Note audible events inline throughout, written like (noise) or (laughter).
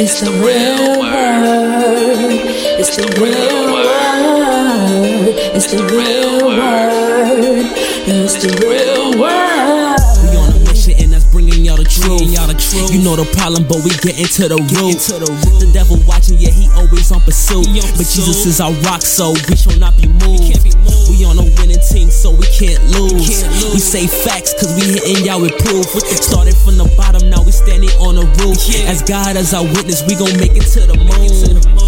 It's the real word. It's the real word. It's the real word. It's the real word. We on a mission and that's bringing y'all the truth. Y'all the truth. You know the problem, but we get into the root. The devil watching, yeah, he always on pursuit. But Jesus is our rock, so we shall not be moved. We on a winning team, so we can't lose. We say facts, cause we hitting y'all with proof. Started from the bottom, now we standing on the roof. As God as our witness, we gon' make it to the moon.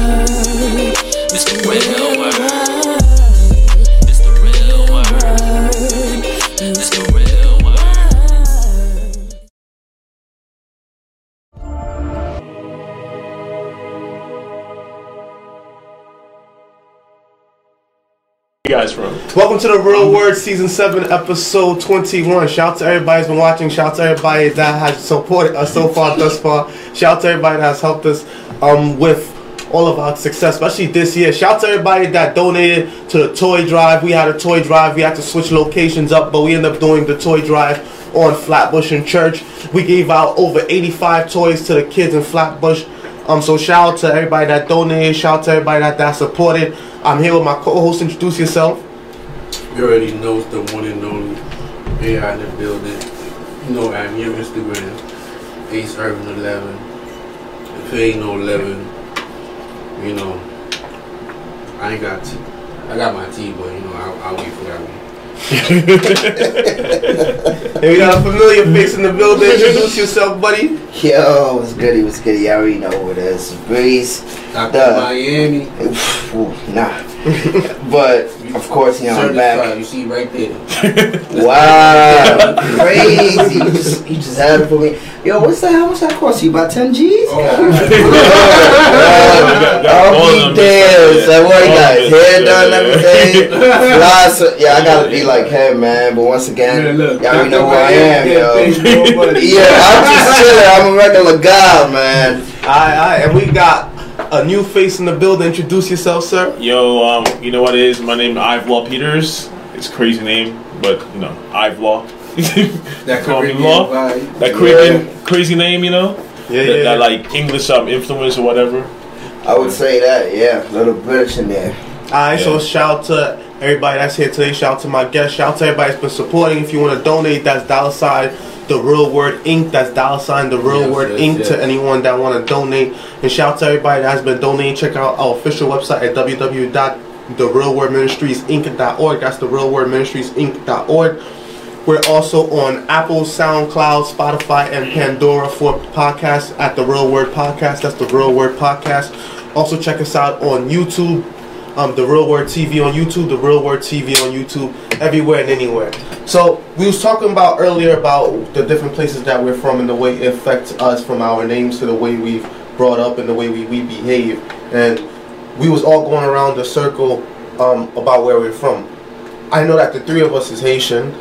Guys from? Welcome to the Real Word Season 7, Episode 21. Shout out to everybody who's been watching. Shout out to everybody that has supported us so far, thus far. Shout out to everybody that has helped us um, with all of our success, especially this year. Shout out to everybody that donated to the toy drive. We had a toy drive. We had to switch locations up, but we ended up doing the toy drive on Flatbush and Church. We gave out over 85 toys to the kids in Flatbush. Um, so shout out to everybody that donated. Shout out to everybody that, that supported. I'm here with my co-host. Introduce yourself. You already know the one and only AI in the building. You know I'm your Instagram, Acee Irving 11. If it ain't no 11, you know, I ain't got T. I got my T, but you know, I'll, I'll wait for that one. And we got a familiar face in the building. Introduce yourself, buddy. Yo, what's goody, what's goody? You already know what it is. Breeze. Dr. Duh. Miami, Ooh, nah. (laughs) but, of course, you know, I'm back. You see right there. (laughs) Wow. Crazy. You just, you just had it for me. Yo, what's that? How much that cost you? About 10 G's? Oh. (laughs) (laughs) all I'll of be them So, what you all got? of it. Hair done, Yeah. everything? Fly, yeah, I gotta be like him, man. But once again, Man, look, y'all already know Dr. who I am, yo. yeah, thank you, buddy. Yeah, I'm just chilling. I'm a regular guy, man. Alright, alright, and we got a new face in the building. Introduce yourself, sir. Yo, um, you know what it is? My name is Ivelaw Peters. It's a crazy name, but you know, Ivelaw. (laughs) That Call me Caribbean Law. vibe. That Caribbean crazy name, you know? Yeah, that, yeah. that like English um influence or whatever. I would say that, yeah. Little British in there. Alright, so shout out to everybody that's here today. Shout out to my guests. Shout out to everybody that's been supporting. If you want to donate, that's dollar sign the real word Inc. That's dollar sign the real Yes, word yes, Inc. yes. To anyone that want to donate, and shout out to everybody that has been donating. Check out our official website at www.therealwordministriesinc.org. That's the real word ministriesinc.org. We're also on Apple, SoundCloud, Spotify, and Pandora for podcasts at the Real Word Podcast. That's the Real Word Podcast. Also check us out on YouTube, um, the Real Word TV on YouTube, the Real Word TV on YouTube, everywhere and anywhere. So we was talking about earlier about the different places that we're from and the way it affects us from our names to the way we've brought up and the way we, we behave. And we was all going around the circle um, about where we're from. I know that the three of us is Haitian,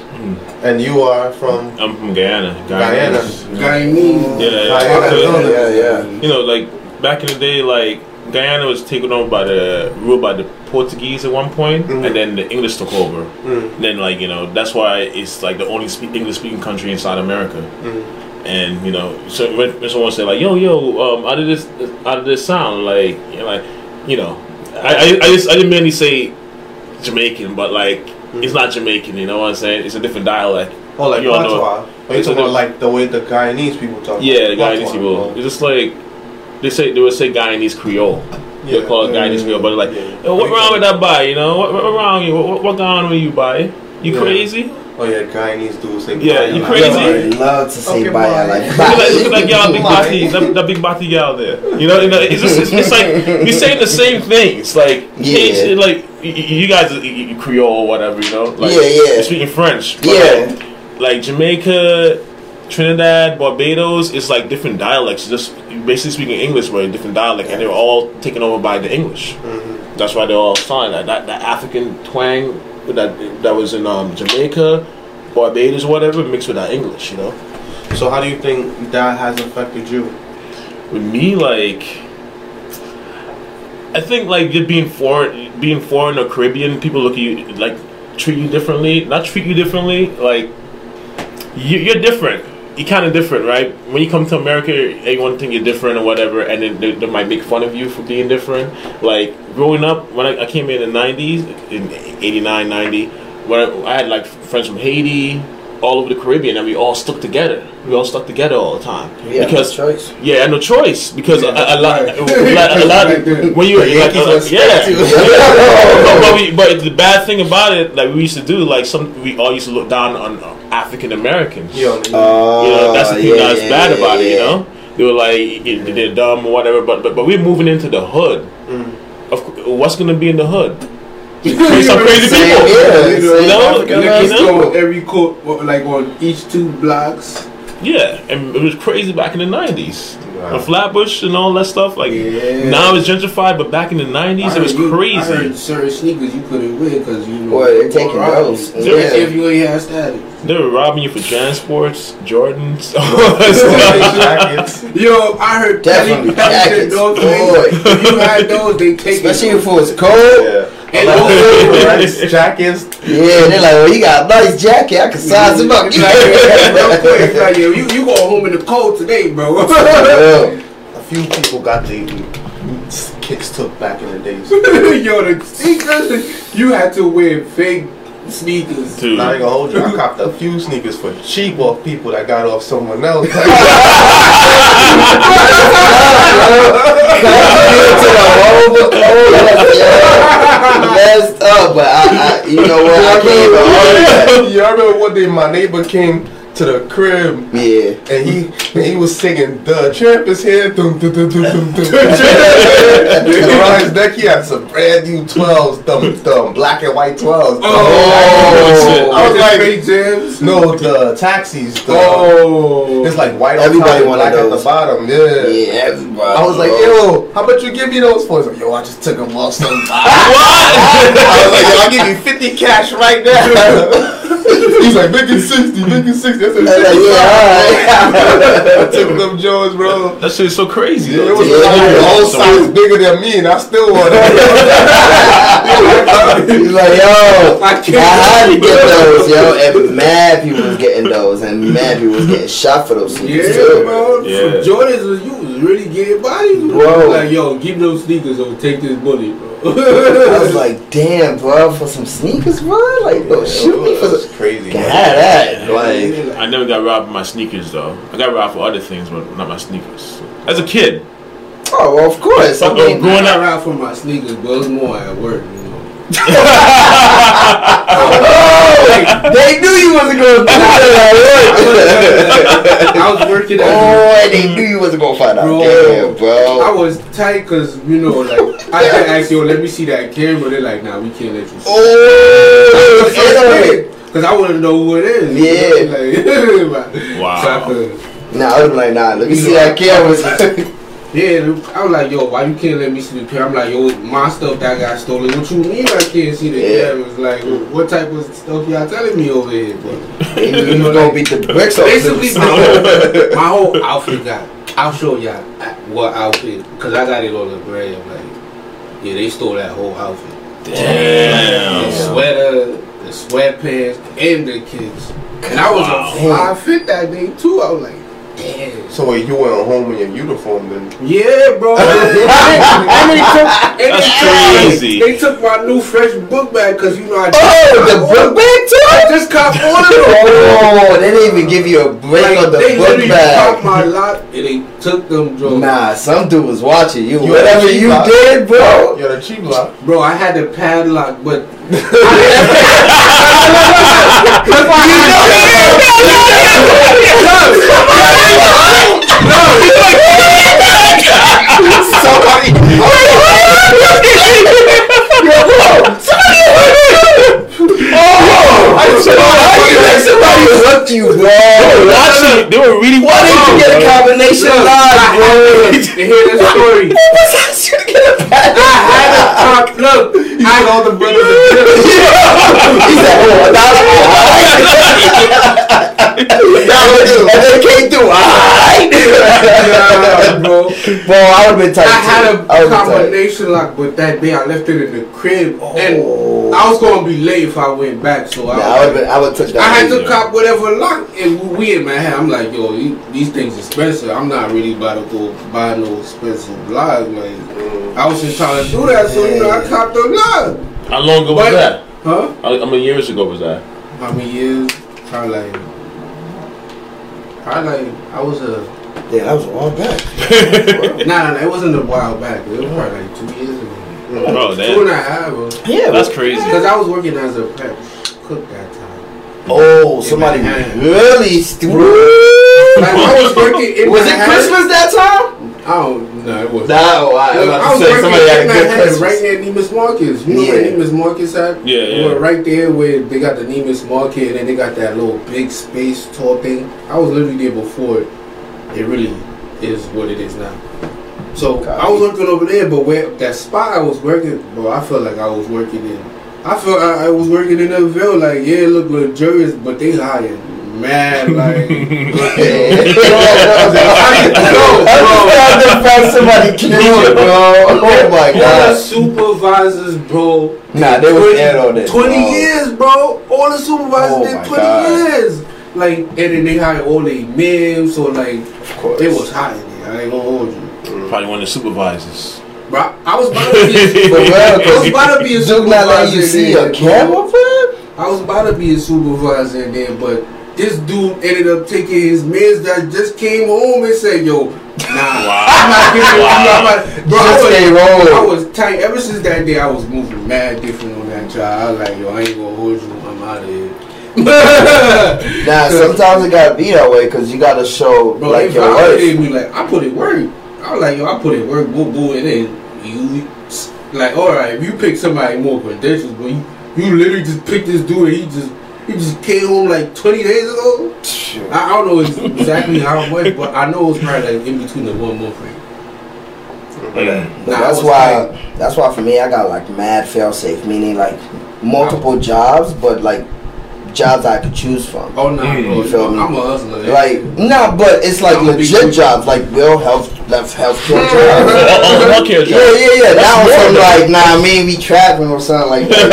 and you are from I'm from Guyana. Guyana. is- Guyanese. Yeah, Guyana. yeah. Yeah, yeah. You know, like back in the day, like Guyana was taken over by the ruled by the Portuguese at one point, Mhm. and then the English took over. Mm, Then, like you know, that's why it's like the only speak, English-speaking country in South America. mm. And you know, so when, someone say like, "Yo, yo," um, out of this, out of this sound, like, you know, like, you know, I, I, I just I didn't mainly say Jamaican, but like, it's not Jamaican. You know what I'm saying? It's a different dialect. Oh, like You know- patois. Are you talking about like the way the Guyanese people talk? Yeah, the Guyanese people. It's just like they say they would say Guyanese Creole. Yeah, They Yeah. call it Guyanese Creole, but like, Yeah. "Yo, what wrong with that boy? You know, what, what wrong with you? What, what, what going on with you, boy? You Yeah. crazy? Oh yeah, Guyanese dudes say. Yeah, "Bye," you like- crazy? I love to say Okay, bye. I like Look at that, look at that y'all big Bye. body, that, that big body gal there. You know, you know it's just it's, it's like we saying the same things. Like, Yeah. Haitian, like y- y- you guys, are, y- y- Creole or whatever. You know, like Yeah, yeah. you're speaking French. but, Yeah. like, like Jamaica, Trinidad, Barbados, it's like different dialects. Just basically speaking English, but a different dialect, and they were all taken over by the English. Mhm. that's why they all signed that that, that African twang that that was in um, Jamaica, Barbados, whatever, mixed with that English. You know, So how do you think that has affected you? with me like. I think like just being foreign, being foreign or Caribbean, people look at you like treat you differently. Not treat you differently, like you, you're different. You're kind of different, right? When you come to America, everyone think you're different or whatever, and then they, they might make fun of you for being different. Like growing up, when I, I came in the '90s, in '89, '90, when I, I had like friends from Haiti, all over the Caribbean, and we all stuck together. We all stuck together all the time Yeah, because no choice. yeah, no choice because Yeah, a, a lot, right. a lot, a lot Right (laughs) when you The like, Yankees uh, was yeah, (laughs) but, but, we, but the bad thing about it, like we used to do, like some we all used to look down on African Americans. Yo, You know, that's the thing yeah, that's bad yeah, about it. You know, they were like it- they're dumb or whatever. But but but we're moving into the hood. Mm. Of what's gonna be in the hood? Crazy- Some crazy people. Yeah, You know, same know, African you Like, know? every court, like on each two blocks. Yeah, and it was crazy back in the nineties. Wow. The Flatbush and all that stuff. Like Yeah. now it's gentrified, but back in the nineties it was heard you- I crazy. heard certain sneakers you couldn't wear because you know. Boy, they're taking robbing those. you. Yeah. If you ain't had status. They were robbing you for Jansports, Jordans, (laughs) all (laughs) that (laughs) stuff. jackets. Yo, I heard Definitely Kelly jackets. those Boy. things. If you had those, they take Especially it. if it was cold. Yeah. And Like, those- Rex jackets. Yeah, they're like, well, you got a nice jacket. I can size him up. (laughs) It's like, (laughs) quick, like, yo, you, you go home in the cold today, bro. (laughs) A few people got the kicks took back in the days. yo, the sneakers, you had to wear fake sneakers. Dude. Not even gonna hold you. I copped a few sneakers for cheap off people that got off someone else. (laughs) (laughs) Messed up, but I, I, you know what? I can't even argue that. yeah, I remember one day my neighbor came to the crib Yeah. and he and he was singing "The Champ is here." Dum, dum, dum, dum, dum, dum. (laughs) and around his neck he had some brand new twelves, dumb, dumb, black and white twelves. Oh, oh I was like, fake jams. no, the taxis. The, Oh. It's like white on Everybody top and wanted black at the bottom. Yeah. Yeah, everybody. I was like, yo, how about you give me those for? Like, yo, I just took them off somebody. (laughs) I was like, yo, I'll give you 50 cash right now. (laughs) He's like, make it 60, make it 60. I said, I was like, yeah, all right. I took them Jones, bro. That shit is so crazy. It was Yeah. like the whole size bigger than me, and I still want it. (laughs) He's like, yo, I (laughs) I can't- had to get (laughs) those, yo, and mad people was getting those, and mad people was getting shot for those sneakers Yeah, too. bro. Yeah. Jordans you was really getting bodies, Bro. Like, yo, give me those sneakers or take this bullet, bro. I was (laughs) like, damn, bro, for some sneakers, bro, like, bro, shoot me for That's some. crazy. Can have that, like. I never got robbed of my sneakers though. I got robbed for other things, but not my sneakers. As a kid, Oh, well, of course. I Fuck, mean, I'm going I out- got for my sneakers, but it was more at work, you know. Oh, they knew you wasn't going to do that. I was working at Oh, they knew you wasn't going to find out. Bro. Damn, I was tight because, you know, like, I had asked, yo, let me see that camera. They're like, nah, we can't let you see. Oh. Because I want to know who it is. Yeah. You know? like, (laughs) Wow. So I could, Nah, I was like, nah, let me You see know, that camera. Yeah, I was like, yo, why you can't let me see the camera? I'm like, yo, my stuff that got stolen. What you mean I can't see the Yeah. cameras? Like, what type of stuff y'all telling me over here? But They knew you was going to beat the bricks off basically, my whole, my whole outfit got. I'll show y'all what outfit because I got it on the gram. Like, yeah, they stole that whole outfit. Damn, The damn. sweater, the sweatpants, and the kicks. And I was Wow. a fly fit that day too. I was like, damn. So wait, you went home in your uniform then? Yeah, bro. (laughs) and they took, and That's they crazy. They took my new fresh book bag because you know I just Oh, the book bag too. I just caught all of them. Oh, they didn't even give you a break Like, on the they book literally popped bag. my lock and they took them drugs. Nah, some dude was watching you. You Whatever you cheap did, bro. You're the cheap lock. Bro, I had the padlock, but Somebody. Oh, I somebody, somebody hooked you, bro. They were Watching, they were really Why didn't you get a combination live, bro? (laughs) to hear this story, Who was asked you to get a I had a (laughs) I, look, I said all the brothers are (laughs) He said, oh, a dollar. And then came through. Alright. yeah, bro. Bro, I would have been tight. I had too. a I would've been tight. combination lock, but that day I left it in the crib, Oh. and I was gonna be late if I went back. So I, I would have I would took that. I had to cop whatever lock, and we in my head. I'm like, yo, these, these things expensive. I'm not really about to go buy no expensive lock. Like, I was just trying to do that, so you know, I copped the lock. How long ago was that? Huh? How, how many years ago was that? How many years? Probably like, probably like I was a Yeah, that was a while back. (laughs) nah, nah, nah, it wasn't a while back. It was probably like two years ago. Oh, Two and damn. a bro. Yeah, That's crazy. Because I was working as a prep cook that time. Oh, somebody really threw. Like, I was working in Was it Manhattan. Christmas that time? I don't know. It was. No, oh, I, Look, I was working in Manhattan, right near Neiman Marcus. You know where Yeah. Neiman Marcus at? Yeah, We yeah. were right there where they got the Neiman Marcus and then they got that little big space tour thing. I was literally there before it really is what it is now. So Okay. I was working over there, but where that spot I was working, bro, I felt like I was working in. I felt I, I was working in the Ville, like yeah, look luxurious, but they hired mad like. I just found somebody killed, bro. Oh my All the god. supervisors, bro. Nah, they was 20 in on it. 20 bro. years, bro. All the supervisors Oh did 20 God. years. Like, and then they hired all the men, so like, Of course. it was hot in there. I ain't gonna hold you. Probably one of the supervisors. Bro, I was about to be, For real, I was 'cause about to be a (laughs) Duke not letting you supervisor see a there, camera, I was about to be a supervisor in there, but this dude ended up taking his meds that just came home and said, yo, nah, I'm not giving you, I'm not about Bro, Just I stay was, rolling. I was tight. Ever since that day, I was moving mad different on that job. I was like, yo, I ain't gonna hold you. I'm out of here. (laughs) (laughs) Nah, sometimes it gotta be that way because you gotta show Bro, like they your validated worth. me like I put it work. I was like, yo, I put it work, boo boo, and then you like, all right, if you pick somebody more credentials, but you, you literally just picked this dude and he just he just came home like 20 days ago. I, I don't know exactly how it went, but I know it was probably like in between the one month frame. Mm. But Nah, that's was why that's why for me I got like mad fail safe, meaning like multiple jobs, but like jobs I could choose from. Oh no, Mm, you feel me? I'm a hustler. Like no, but it's like legit cool. jobs, like real health, left healthcare (laughs) jobs. Oh, the healthcare Yeah, job. yeah, yeah. Now That's some more like, nah, me we trapping or something like that.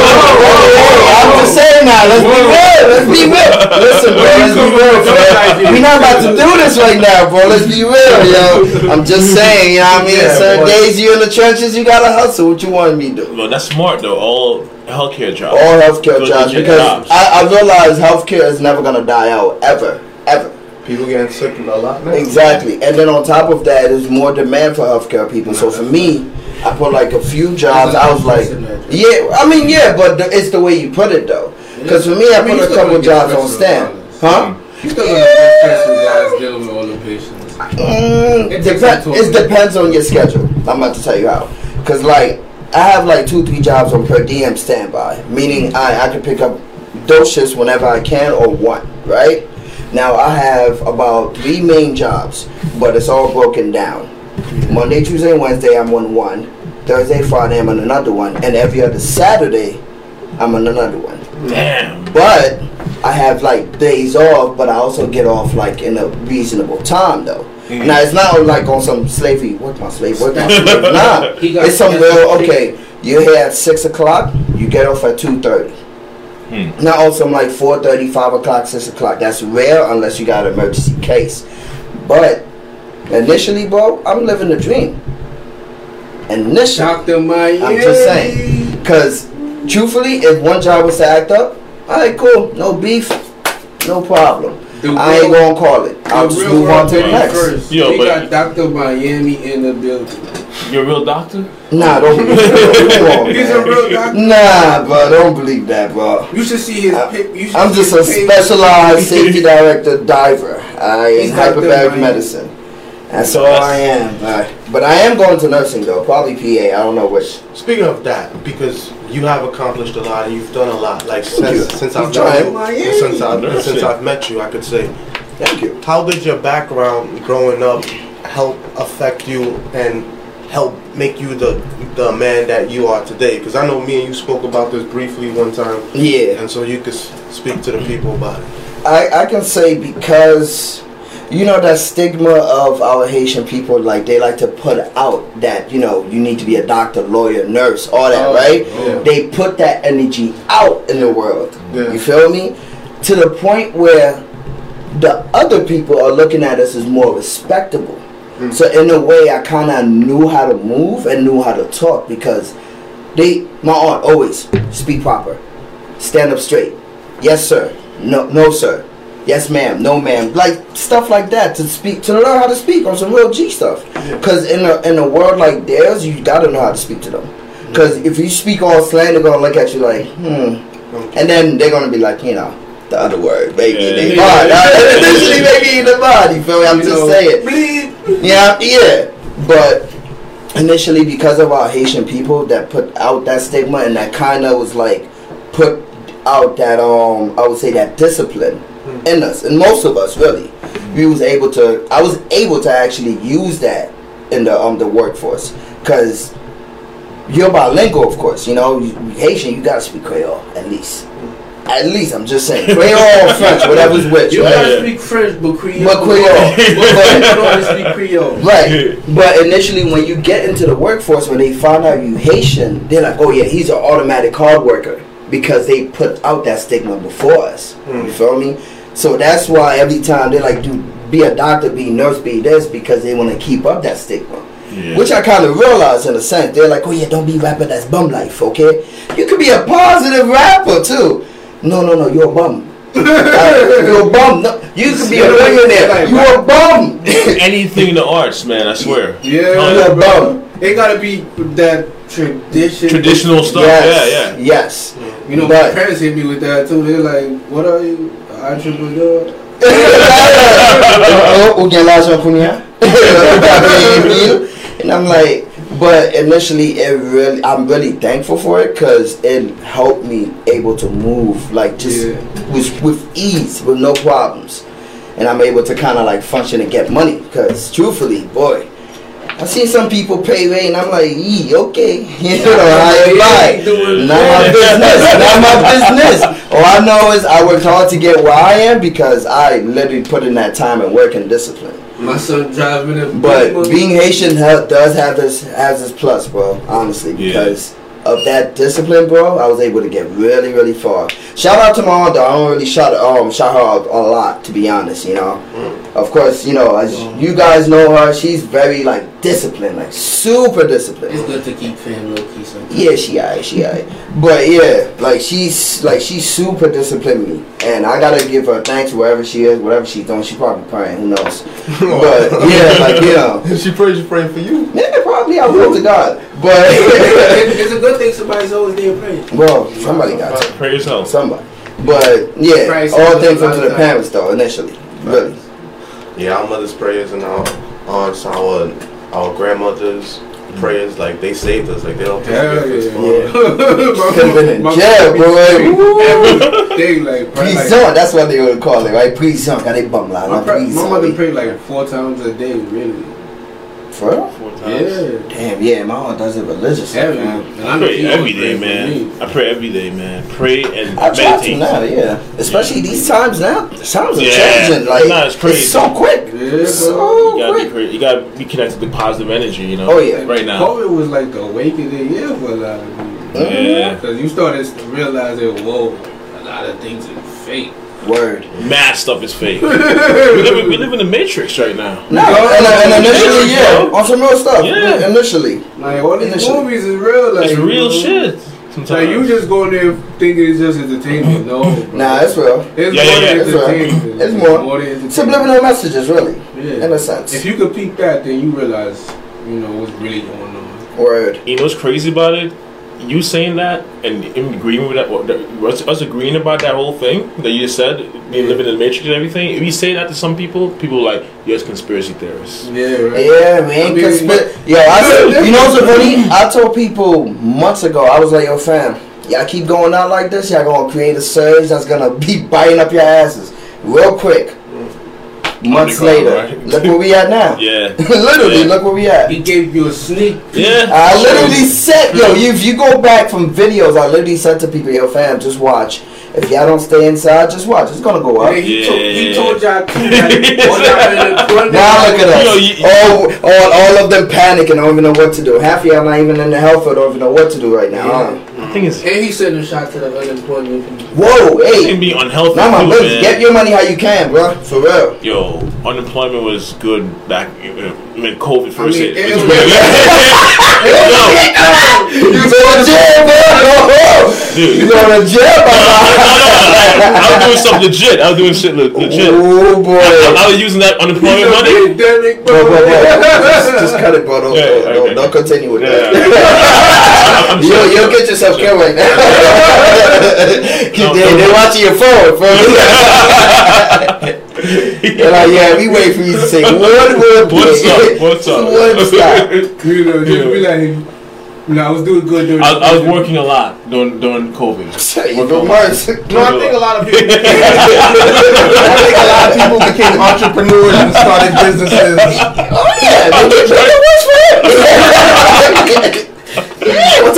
I'm just saying now, let's be real, let's be real. Listen, bro, let's be real, (laughs) bro. We not about to do this right now, bro. Let's be real, yo. I'm just saying, you know what I mean? Yeah, Certain boy. days you in the trenches, you gotta hustle. What you want me to do? Well, that's smart though. All healthcare jobs. All healthcare Good jobs because jobs. I, I realize healthcare is never gonna die out ever, ever. People getting sick a lot now. Exactly. And then on top of that, there's more demand for healthcare people. So for me, I put like a few jobs. I was like, yeah, I mean, yeah, but the, it's the way you put it though. Because for me, I put a couple jobs on stand. Huh? You still gonna get stressful guys dealing with all the patients. Mm, It depends it depends on your schedule. I'm about to tell you how. Because like, I have like two, three jobs on per diem standby. Meaning I, I can pick up those shifts whenever I can or want, right? Now I have about three main jobs, but it's all broken down. Monday, Tuesday, Wednesday, I'm on one. Thursday, Friday, I'm on another one. And every other Saturday, I'm on another one. Damn. But I have like days off, but I also get off like in a reasonable time though. Mhm. Now it's not like on some slavery. work my slave, work my slave. (laughs) Nah. He got- It's some real okay, you're here at six o'clock, you get off at two thirty. Hmm. Not on some like 4.30, 5 o'clock, 6 o'clock. That's rare unless you got an emergency case. But initially, bro, I'm living the dream. Initially. Dr. Miami. I'm just saying. Because, truthfully, if one job was to act up, alright, cool. No beef. No problem. The I ain't gonna call it. I'll the just real move on to the next. First. Yo, we but- got Dr. Miami in the building. You're a real doctor? Nah, don't believe that. Come (laughs) He's a real doctor. Nah, bro, don't believe that, bro. You should see his I, you should I'm see just a his page. specialized (laughs) safety director diver. I He's in like the hyperbaric mind. medicine. That's all I am. Alright. But I am going to nursing though, probably PA. I don't know which. Speaking of that, because you have accomplished a lot and you've done a lot, like you. since since I've trying. known you, since I've Nursing. since I've met you, I could say, Thank you. how did your background growing up help affect you and help make you the the man that you are today? Because I know me and you spoke about this briefly one time, Yeah. and so you could speak to the people about it. I, I can say because you know that stigma of our Haitian people, like they like to put out that you know you need to be a doctor, lawyer, nurse, all that, Oh, right? yeah. They put that energy out in the world. Yeah. You feel me? To the point where the other people are looking at us as more respectable. Mm. So in a way, I kind of knew how to move and knew how to talk because they, my aunt always speak proper, stand up straight. Yes, sir. No, no, sir. Yes, ma'am. No, ma'am. Like stuff like that to speak to learn how to speak on some real G stuff. Because in a in a world like theirs, you gotta know how to speak to them. Because if you speak all slang, they're gonna look at you like, hmm, and then they're gonna be like, you know, the other word, baby, Yeah. they (laughs) (laughs) Yeah. body. Initially, maybe in the body. You feel me? I'm You just know, saying. Bleed. Yeah, yeah. But initially, because of our Haitian people that put out that stigma and that kind of was like put out that um I would say that discipline in us and most of us really we was able to I was able to actually use that in the um the workforce because you're bilingual of course you know you, Haitian you gotta speak Creole at least at least I'm just saying Creole or (laughs) French whatever's which You right? gotta speak French, but Creole. But Creole. (laughs) But you don't (laughs) speak Creole. Right. But initially, when you get into the workforce, when they find out you Haitian, they're like, oh, yeah, he's an automatic hard worker because they put out that stigma before us. You feel me? So that's why every time they're like, do be a doctor, be a nurse, be this, because they want to keep up that stigma. Yeah. Which I kind of realize in a sense. They're like, oh, yeah, don't be rapper, that's bum life, okay? You could be a positive rapper, too. No, no, no, you're a bum. Uh, (laughs) you're a bum. No, you could be a millionaire. You're a bum. (laughs) Anything in the arts, man. I swear. Yeah, Oh, You're a bum. It gotta be that tradition. Traditional stuff. Yes. Yeah, yeah. Yes. You know, But- my parents hit me with that too. They're like, "What are you, entrepreneur?" Ou gen l'ajan pou niya? And I'm like, but initially it really, I'm really thankful for it because it helped me able to move like just Yeah. with, with ease, with no problems. And I'm able to kind of like function and get money because truthfully, boy, I see some people pay rate and I'm like, yee, okay, (laughs) you know, I ain't ain't buy. Not my business. (laughs) Not my business. All I know is I worked hard to get where I am because I literally put in that time and work and discipline. My son driving a But being Haitian ha- does have this has this plus, bro. Honestly, Yeah. because of that discipline, bro, I was able to get really, really far. Shout out to my aunt. though. I don't really shout um shout her out a lot, to be honest. You know, of course, you know as you guys know her, she's very like disciplined, like super disciplined. it's good to keep fam low key sometimes. Yeah, she alright, she alright. But yeah, like she's like she's super disciplined me, and I gotta give her thanks wherever she is, whatever she's doing. She probably praying, who knows? (laughs) But yeah, like you know, (laughs) she prays, she praying for you. yeah, probably I will to God. But (laughs) it's a good thing somebody's always there praying. well, somebody got to, Praise yourself. somebody. But yeah, Christ all things a unto the parents though. Initially, really. Yeah, our mother's prayers and our aunts, our our grandmothers' mm. prayers, like they saved us. Like they don't take Hell us yeah. Yeah. Could've been in My jail, mom boy. Every day, like, pray, like that's what they would call it, right? Prison, got a bum line. my, not pray, my mother prayed like four times a day, really. For real? Four times. Yeah. Damn, yeah, my aunt does it religiously. Every, man. and I I pray every day, every always day, praying for man. me. I pray every day, man. Pray and I try to meditate. now, yeah. Especially these times now. The times are Yeah. changing. Like Nah, it's crazy. so quick. Yeah. So You gotta be quick. cra- you gotta be connected to positive energy, you know. Oh, yeah. Right now. COVID was like the awakening year for a lot of people. Yeah. Because you started to realize that, whoa, a lot of things are fake. Word. Mad stuff is fake. (laughs) we, live, we live in the matrix right now. No, and, and initially, yeah, on some real stuff. Yeah. Initially, Like, all these Initially. movies is real. Like, It's you real know? shit. Sometimes. Like, you just going there thinking it's just entertainment. No. bro. nah, it's real. It's Yeah, more yeah, yeah. It's real. entertainment. It's more. than entertainment. Subliminal messages, really, Yeah. in a sense. If you could peep that, then you realize, you know, what's really going on. Word. You know what's crazy about it? You saying that and in agreeing with that, what- that- us, us agreeing about that whole thing that you just said, being living in the matrix and everything. If you say that to some people, people are like, yes, conspiracy theorists. Yeah, right. Yeah, man. I mean, Conspi- yo, I (laughs) said, you know what's so funny? I told people months ago, I was like, yo, fam, y'all keep going out like this, y'all gonna create a surge that's gonna (laughs) be biting up your asses real quick. Months later, right? (laughs) look where we at now. Yeah. (laughs) literally, Yeah. look where we at. He gave you a sneak. peek. Yeah. I literally said, yo, if you go back from videos, I literally said to people, yo, fam, just watch. If y'all don't stay inside, just watch. It's gonna go up. Yeah, he, Yeah. told, he told y'all too. Like, all y'all in the (laughs) front Now look at us. Yo, you- all, all, all of them panicking, don't even know what to do. Half of y'all not even in the health field, don't even know what to do right now. huh? The thing is, And he sent a shot to the unemployment people. Whoa, it hey, can be unhealthy now my too, man. Get your money how you can, bro. For real. Yo, unemployment was good back when COVID first mean, hit. it It's was- real. (laughs) (laughs) You going to jail, bro? Dude. You going to jail, No, bro? no, no, I was doing something legit. I was doing shit le- legit. Oh boy. I was using that unemployment money. Pandemic, Bro, bro, bro. bro. Just, just cut it, bro. Don't, Yeah, don't, don't, okay. don't continue with Yeah. that. (laughs) I'm Yo, sorry. you'll get yourself killed right now. (laughs) No, they, no. they're watching your phone, bro. (laughs) They're like, yeah, we wait for you to say one word. What's up? What's up? One stop. (laughs) You know, just be like, no, I was doing good during. I, I was working a lot during during COVID. Even worse. No, I think a lot of people. I think a lot of people became entrepreneurs and started businesses. Oh yeah, make it, make it worse for him.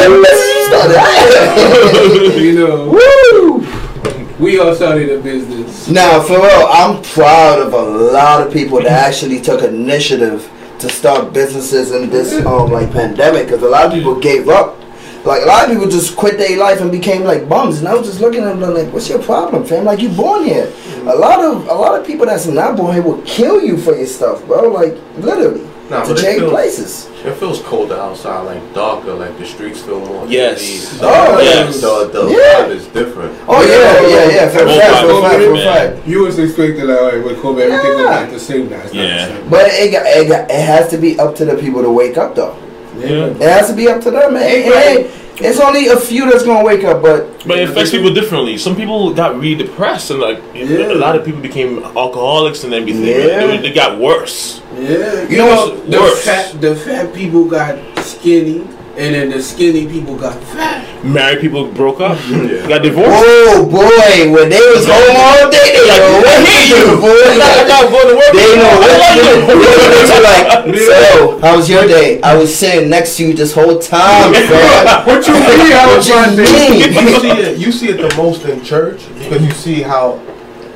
Yeah, what type of business you started? You (laughs) know, Woo! we all started a business. Now, for real, I'm proud of a lot of people that actually took initiative to start businesses in this um like pandemic because a lot of people gave up. Like a lot of people just quit their life and became like bums, and I was just looking at them like, "What's your problem, fam? Like you born here. A lot of a lot of people that's not born here will kill you for your stuff, bro. Like literally Nah, to change feels- places. It feels colder outside, like darker, like the streets feel more. Yes. empty. Oh, yes. The, the Yeah. vibe is different. Oh yeah, yeah, yeah. For a fact, for a fact, for a man. fact. You was expecting like, alright, with COVID, everything Yeah. was like the same now. It's not Yeah. the same. But it, it, it has to be up to the people to wake up, though. Yeah. It has to be up to them, man. It, it ain't- it's only a few that's gonna wake up, but But it affects people differently. Some people got really depressed, and like Yeah. a lot of people became alcoholics and everything. Yeah. They, they got worse. Yeah, You know the worse? fat the fat people got skinny, and then the skinny people got fat. Married people broke up, (laughs) Yeah. got divorced. oh boy, when they was home all day, they know what to do, boy. I gotta go work. They know what to do. They like, (laughs) so how was your day? I was sitting next to you this whole time, (laughs) fam. What you mean? How was my What day? you you see it. You see it the most in church because you see how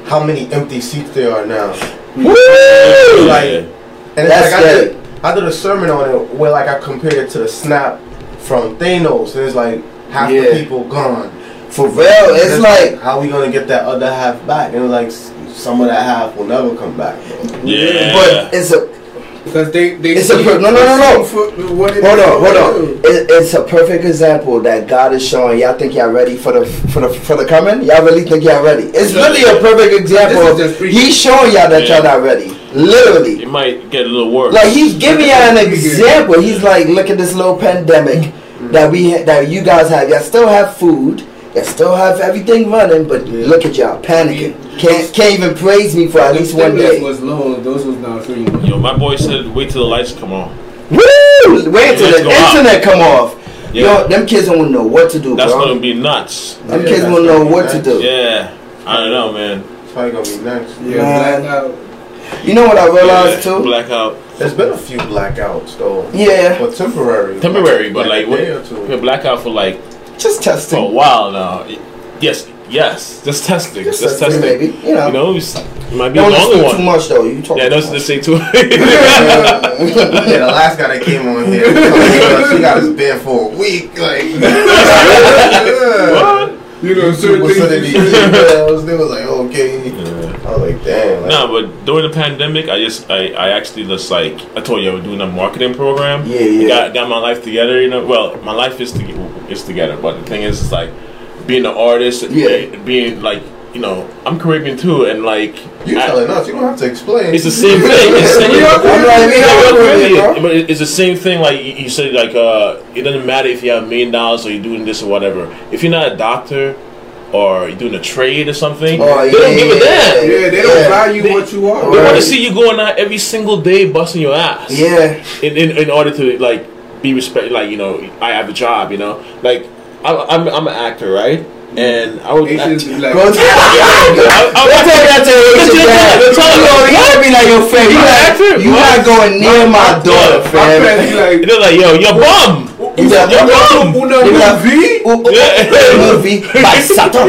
how many empty seats there are now. Woo! Like, and That's it's like I did, I did a sermon on it where like I compared it to the snap from Thanos. And it's like half Yeah. the people gone. For real, it's It's like how we gonna get that other half back? And it's like some of that half will never come back. Bro. Yeah. but it's a Because they they It's a per- no, no, no, no. for what it Hold on, hold on. It, it's a perfect example that God is showing. Y'all think y'all ready for the for the for the coming? Y'all really think y'all ready? It's really a perfect example. Of, he's showing y'all that Yeah. y'all not ready. Literally, it might get a little worse. like he's giving y'all an example. He's like, look at this little pandemic mm. that we ha- that you guys have. Y'all still have food. Y'all still have everything running, but look at y'all panicking. Can't can't even praise me for at least one stimulus day. was low. Those was not free. Yo, my boy said, "Wait till the lights come on." Woo! Wait till Let's the go out. internet come off. Yeah. Yo, them kids don't know what to do, That's bro. gonna be nuts. Them Yeah, kids that's won't know gonna be what to do. Yeah, I don't know, man. It's probably gonna be nuts. Yeah, Man. Blackout. You know what I realized Yeah, too? blackout, There's been a few blackouts though. Yeah, But temporary. temporary, but like a what? day or two. Yeah, blackout for like just testing for a while now. Yes, yes, just testing, Just just, testing, testing. baby. You know. You know, it's- it might be a Don't longer listen one. too much though. You talk. Yeah, too don't much. just say too. (laughs) Yeah, the last guy that came on here, she got us banned for a week. Like, (laughs) what? You know, People certain sending things. They was like, okay. I was like, damn. Like, No, but during the pandemic, I just I, I actually just like I told you I was doing a marketing program. Yeah, yeah. Got got my life together. You know, well, my life is to, is together, but the thing is, it's like being an artist. Yeah. Being like you know, I'm Caribbean too, and like you telling us, you don't have to explain. It's the same thing. (laughs) It's the same, We all Caribbean, Yeah, we all we're Caribbean, Caribbean. bro. But it's the same thing. Like you you said, like uh, it doesn't matter if you have a million dollars or you're doing this or whatever. If you're not a doctor or you're doing a trade or something, Oh, they don't give a damn. Yeah, they don't Yeah. value They- what you are. They want to see you going out every single day busting your ass. Yeah, In, in, in order to like be respect, like you know, I have a job. You know, like I'm I'm, I'm an actor, right? Mm. and I would. Asians be like, Go tell (laughs) Don't tell that to your Asian dad. You gonna, you gonna be like, yo, fam, you not, you not going near my daughter, my fam. parents be like, (laughs) They're like, yo, you're bum. You got- You're bum. una They be like, movie? movie by (laughs) Sato.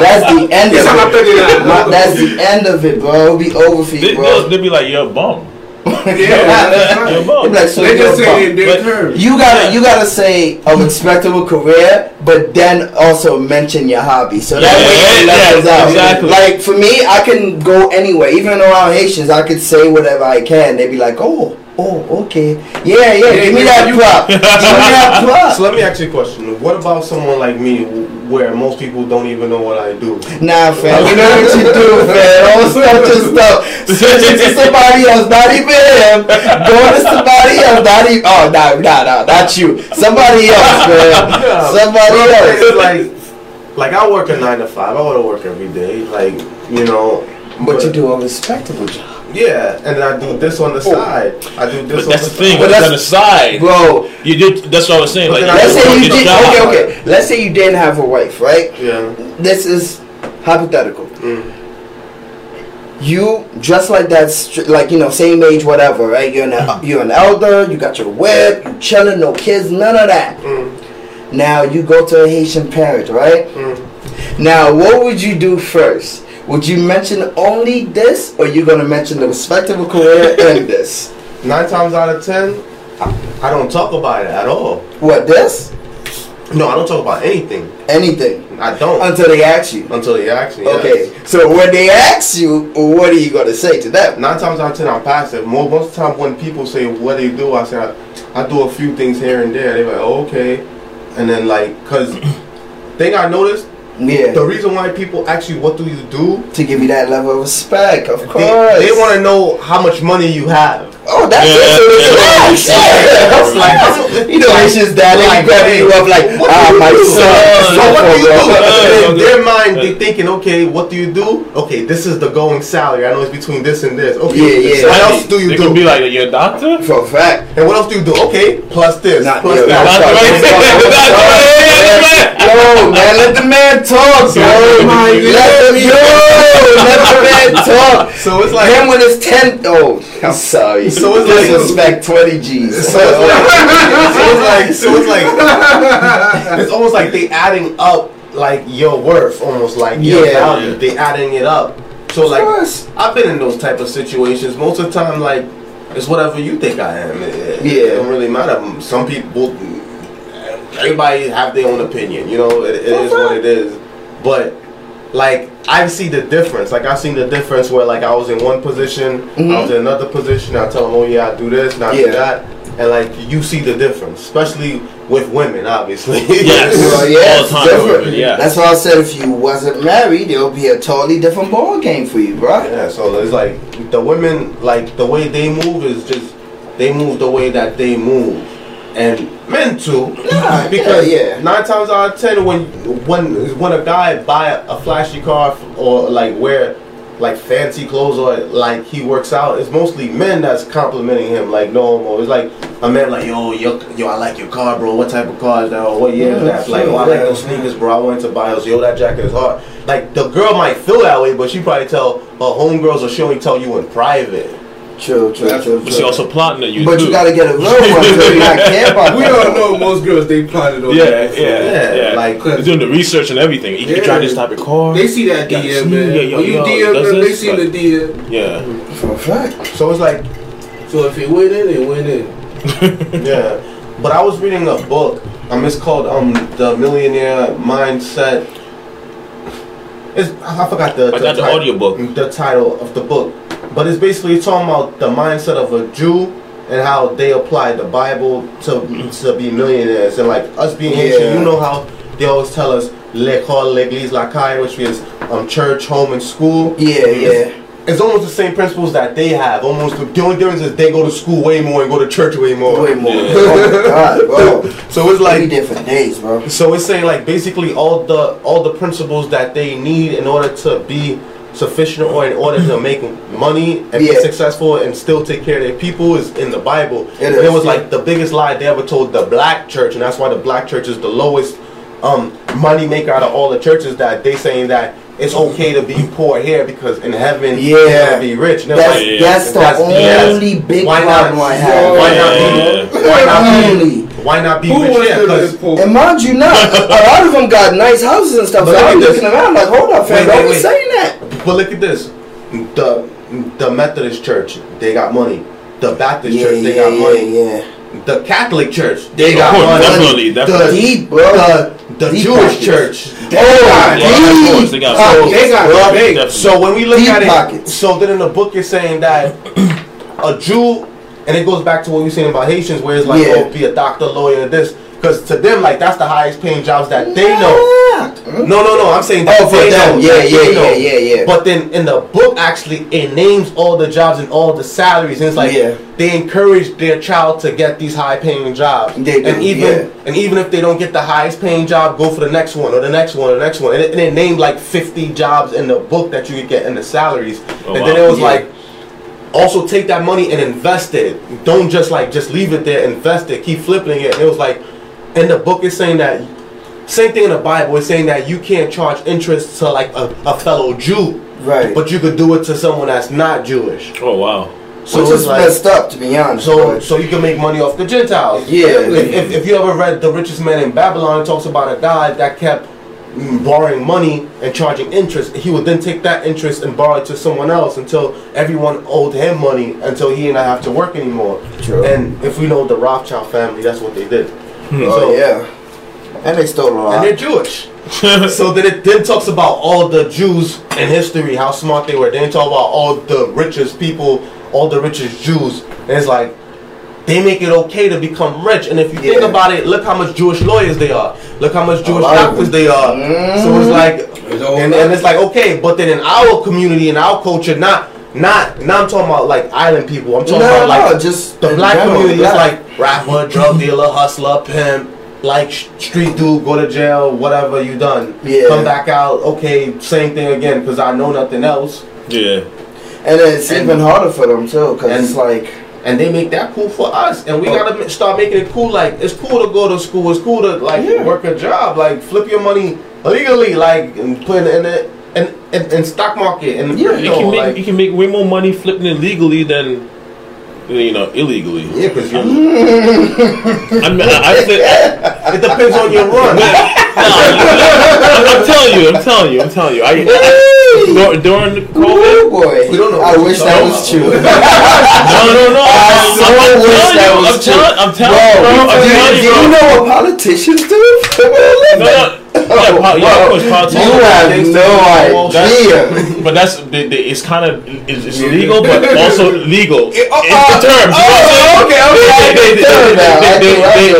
That's the end of it. That's the end of it, bro. It'll be over for you, bro. they'll be like, you're a bum. Yeah, You're a bum. like, so they just say in their terms. You gotta, you gotta say a respectable career, but then also mention your hobby. So that Yeah, way it yeah, levels yeah, out. exactly. Like for me, I can go anywhere. Even around Haitians, I could say whatever I can. They'd be like, oh, oh, okay, yeah, yeah. (laughs) give me that prop. give me that prop. So let me ask you a question. What about someone like me where most people don't even know what I do? Nah, fam, you know what you do, (laughs) fam. Don't start your stuff. Switching to somebody else, not even him. Going to somebody else, not even. Oh, nah, nah, nah, not you. Somebody else, (laughs) man. Somebody It's else. like, like I work a nine to five. I want to work every day. Like, you know. But you do a respectable job. Yeah, and then I do this on the side. I do this But on that's the the thing. But But that's- on the side, Bro, you did. That's what I was saying. Like, But then let's I say you did did. Okay, okay. Let's say you didn't have a wife, right? Yeah. This is hypothetical. Mm. You dress like that, like you know, same age, whatever, right? You're an you're an elder. You got your whip. You chilling, no kids, none of that. Mm. Now you go to a Haitian parent, right? Mm. Now, what would you do first? Would you mention only this, or you gonna mention the respectable career and this? Nine times out of ten, I, I don't talk about it at all. What this? No, I don't talk about anything. Anything I don't until they ask you. until they ask me. yes. Okay, so when they ask you, what are you gonna say to them? Nine times out of ten, I'm passive. Most, most of the time, when people say, "What do you do?" I say, "I, I do a few things here and there." They're like, oh, "Okay," and then like, cause (clears throat) thing I noticed, Yeah, the reason why people ask you, "What do you do?" to give you that level of respect, of course. They, they want to know how much money you have. Oh, that's Yeah, it. So it's yeah. relax. Yeah. It's (laughs) like, You know, it's just that they Like, grabbing you up like, what do ah, you my do? son. So what do you do? Uh, In their mind, they thinking, okay, what do you do? Okay, this is the going salary. I know it's between this and this. Okay, Yeah, yeah. what else do you They do? can be like, you're a doctor. For a fact. and what else do you do? Okay, plus this, Not- plus yeah, that. (laughs) not- Doctor, right? Yo, man, let the man talk, bro. Oh my Let the, yo, let the man talk. So it's like, him with his 10, oh, I'm sorry. So it's like- Disrespect 20 G's. so it's like, so it's like, it's like, it's almost like they adding up like your worth, almost like your Yeah. value. They adding it up. So like. I've been in those type of situations. Most of the time, like, it's whatever you think I am. It- Yeah. it don't really matter. Some people, everybody have their own opinion. You know, it, it is what it is. But like, I see the difference. Like, I seen the difference where like I was in one position, I was in another position. I tell them, oh yeah, I do this, and I Mm-hmm. Yeah. do that. And like you see the difference, especially with women, obviously. (laughs) Yes. (laughs) Well, yeah, All time, different. yeah. That's why I said if you wasn't married, it'll be a totally different ball game for you, bro. Yeah, so it's like the women, like the way they move is just they move the way that they move, and men too. Because yeah, yeah. nine times out of ten, when when when a guy buy a flashy car or like wear like fancy clothes or like he works out, it's mostly men that's complimenting him. Like no more, it's like a man like yo yo yo, I like your car, bro. What type of car is that? Or what year is Yeah, that? Like oh, I like those sneakers, bro. I wanted to buy those. Yo, that jacket is hard. Like the girl might feel that way, but she probably tell her homegirls or she only tell you in private. True, true, true, But she also plotting at you. But too. you gotta get a real one so you not care (laughs) about We that. all know most girls they plotted on Yeah, that. yeah, Yeah, yeah. like- They're doing the research and everything. You Yeah. can drive this type of car. They see that Yeah, DM, smooth, man. yeah, yo, when you yo, DM does them, they see but- the DM. yeah. For a fact. So it's like So if it went in, it went in. (laughs) Yeah, but I was reading a book. Um, it's called um the Millionaire Mindset. It's I forgot the. I got the ti- audiobook. The title of the book, but it's basically talking about the mindset of a Jew and how they apply the Bible to to be millionaires and like us being Haitian. You know how they always tell us l'école, l'église, la which is um church, home, and school. Yeah, yeah. It's almost the same principles that they have. Almost the, only difference is they go to school way more and go to church way more. Way more. Yeah. Oh my (laughs) god, bro. So it's Like like different days, bro. So it's saying like basically all the all the principles that they need in order to be sufficient or in order to make money and Yeah. be successful and still take care of their people is in the Bible. It and is, it was yeah. like the biggest lie they ever told the black church, and that's why the black church is the lowest um money maker out of all the churches that they saying that it's okay to be poor here because in heaven you're Yeah. gonna be rich. And That's, like, Yeah. that's the That's- yes. only big Why problem not? I have. Why not Yeah. be? Why not be? Only. Why not be Who rich wants here? to live 'Cause- in poor? And mind you not, a lot of them got nice houses and stuff. But So I'm at this. looking around like, hold up, fam, Wait, don't be saying that. But look at this. The the Methodist Church, they got money. The Baptist Yeah, Church, they yeah, got yeah, money. yeah. The Catholic Church, they oh, got course, money. definitely, definitely. Deep, bro. The, the Deep Jewish pockets. Church. Oh, Yeah, of course, they got pockets, They got bro. big. Definitely. So when we look Deep at it, pockets. so then in the book it's saying that a Jew, and it goes back to what we were saying about Haitians, where it's like, Yeah. oh, be a doctor, lawyer, this, because to them, like that's the highest paying jobs that they know. No, no, no. I'm saying that Oh, for they them. know. Yeah, yeah, they know. yeah, yeah, yeah. But then in the book, actually, it names all the jobs and all the salaries, and it's like Yeah. they encourage their child to get these high paying jobs. They do, and even yeah. and even if they don't get the highest paying job, go for the next one or the next one or the next one. And it, and it named like 50 jobs in the book that you could get in the salaries. Oh, and then it was Yeah. like. Also take that money and invest it. Don't just like just leave it there. Invest it. Keep flipping it. And it was like, in the book is saying that same thing in the Bible is saying that you can't charge interest to like a, a fellow Jew, Right. but you could do it to someone that's not Jewish. Oh wow. So Which it's like messed up, to be honest. so but- so you can make money off the Gentiles. Yeah. If, if, if you ever read The Richest Man in Babylon, it talks about a guy that kept mm, borrowing money and charging interest. He would then take that interest and borrow it to someone else until everyone owed him money until he didn't have to work anymore. True. And if we know the Rothschild family, that's what they did. Hmm. oh, yeah. And they stole a and they're Jewish. (laughs) so then it then talks about all the Jews in history, how smart they were. Then it talk about all the richest people, all the richest Jews. And it's like they make it okay to become rich. And if you think about it, look how much Jewish lawyers they are. Look how much Jewish doctors they are. So it's mm-hmm. like It's and, and it's like okay, but then in our community, in our culture, not not now I'm talking about like island people. I'm talking No, about like no, just the black general, community black. like rapper, drug dealer, hustler, pimp, like street dude, go to jail, whatever you done. Yeah. Come back out, okay, same thing again, because I know nothing else. Yeah. And it's And- even harder for them, too, because and- it's like, And they make that cool for us, and we Oh. gotta start making it cool. Like it's cool to go to school, it's cool to like Yeah. work a job, like flip your money legally, like and put it in the in, in, in stock market and Yeah, you You know, can make like you can make way more money flipping it legally than you know illegally. yeah, because you're. (laughs) I mean, I, I think, It depends on your run. I'm, I'm telling you, I'm telling you, I'm telling you. I, dur- during oh COVID, boy. We don't know I wish that talking was true. no, no, no. I so I'm, wish telling that was I'm true. telling, I'm telling you, bro. I'm do, telling do you, you know what politicians do for a living? No, no. (laughs) Yeah, po- yeah, of course, politics. You have no idea. (laughs) But that's they, they, it's kind of it's, it's legal, but (laughs) also legal. Yeah, oh, the oh, terms. you know what I'm saying? oh, okay,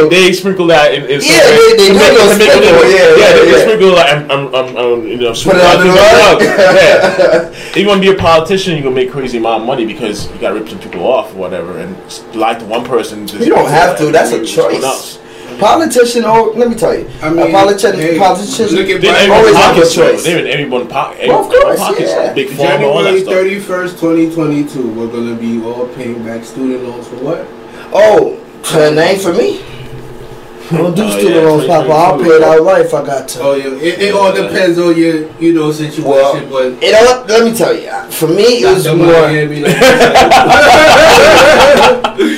okay, They, sprinkle that in, in Yeah, they- they to do make- those to make it- sprinkle, yeah, yeah, they, sprinkle like I'm, I'm, I'm, I'm you know, Put it under the sprinkle rug. Yeah, if you want to be a politician, you're gonna make crazy amount of money because you got to rip some people off or whatever, and lie to one person. Just You don't have to. That's a choice. Else. Politician, oh, let me tell you, I mean, a politician, hey, politician, look at They're Biden. always everyone's have a pockets, though. choice. They're in everyone's pocket. Well, of course, pockets, yeah. big pharma, all January thirty first, twenty twenty two. We're gonna be all paying back student loans for what? oh, so it ain't for me. I don't do Oh, student yeah, loans, Papa. I'll pay it outright if I got to. Oh yeah, it, it all depends on your you know situation, Well, but. You know what? Let me tell you. For me, it was Dr. more. (laughs) (laughs) (laughs)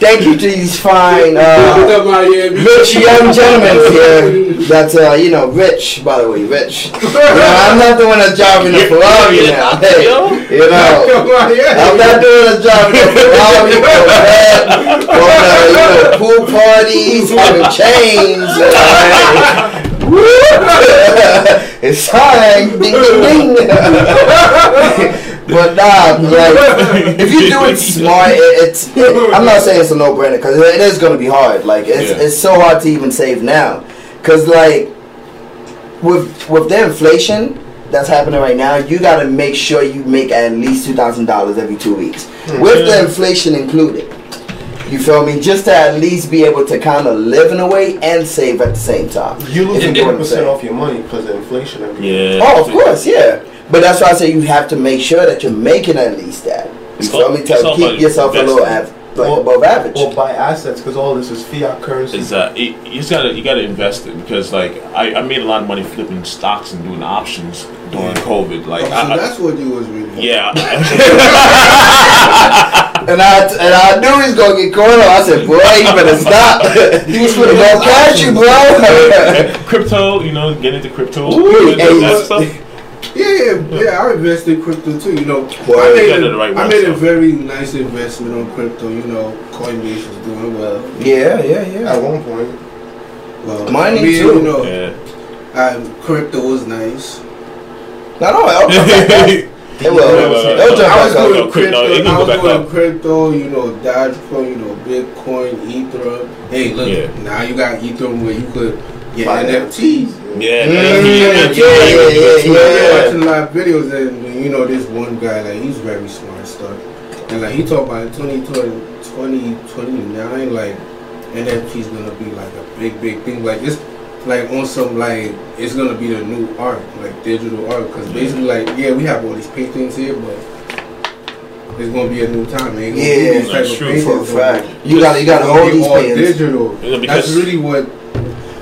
Miami, like I Thank you to these fine, uh, rich young gentlemen here. That's uh, you know, rich. By the way, rich. You know, I'm not doing a job in a (laughs) Ferrari now. Hey, you know. Dr. Miami. I'm not doing a job in a Ferrari or that, or uh, you know, pool parties, having chains. Uh, (laughs) it's time, ding ding ding. (laughs) but nah, (laughs) like if you do it (laughs) smart, it, it's. It, I'm not saying it's a no-brainer because it is going to be hard. Like it's Yeah. it's so hard to even save now, because like with with the inflation that's happening right now, you got to make sure you make at least two thousand dollars every two weeks, hmm. with the inflation included. You feel me? Just to at least be able to kind of live in a way and save at the same time. You losing You know what ten I'm percent off your money because of inflation. Every. Yeah. Oh, of course, yeah. But that's why I say you have to make sure that you're making at least that. You It's feel me? it's To keep yourself a little av- like Or- above average. Or buy assets because all this is fiat currency. Is that you you just gotta you gotta invest it because like I, I made a lot of money flipping stocks and doing options during COVID. Like Oh, so I, I, that's what you was really. yeah, (laughs) (laughs) And I and I knew he was gonna get caught on. I said, boy, you better stop. he was gonna go catch you, bro. crypto. You know, get into crypto. Ooh, that, hey, that stuff. Yeah, yeah, yeah. I invested in crypto too. You know, Well, I made, got a, right I made a very nice investment on crypto. You know, Coinbase is doing well. yeah, yeah, yeah. At one point. Well, Mine I mean, too. You know, Yeah. um, crypto was nice. No, no, I'll come back up. It will. It'll jump I was doing up. No, crypto. no, I was doing up. crypto. You know, Dogecoin. You know, Bitcoin, Ether. Hey, look, Yeah. now you got Ether where you could get Buy NFTs. Yeah, yeah, yeah, yeah, yeah, yeah, yeah. you're watching live videos and you know this one guy like he's very smart stuff. And like he talked about in 2020, 2029 like NFT's gonna be like a big big thing. Like it's like on some like it's gonna be the new art, like digital art. Because basically like yeah we have all these paintings here, but it's gonna be a new time. Man. Yeah, these that's true, For a fact, you gotta you gotta hold these all pans. digital. Yeah, That's really what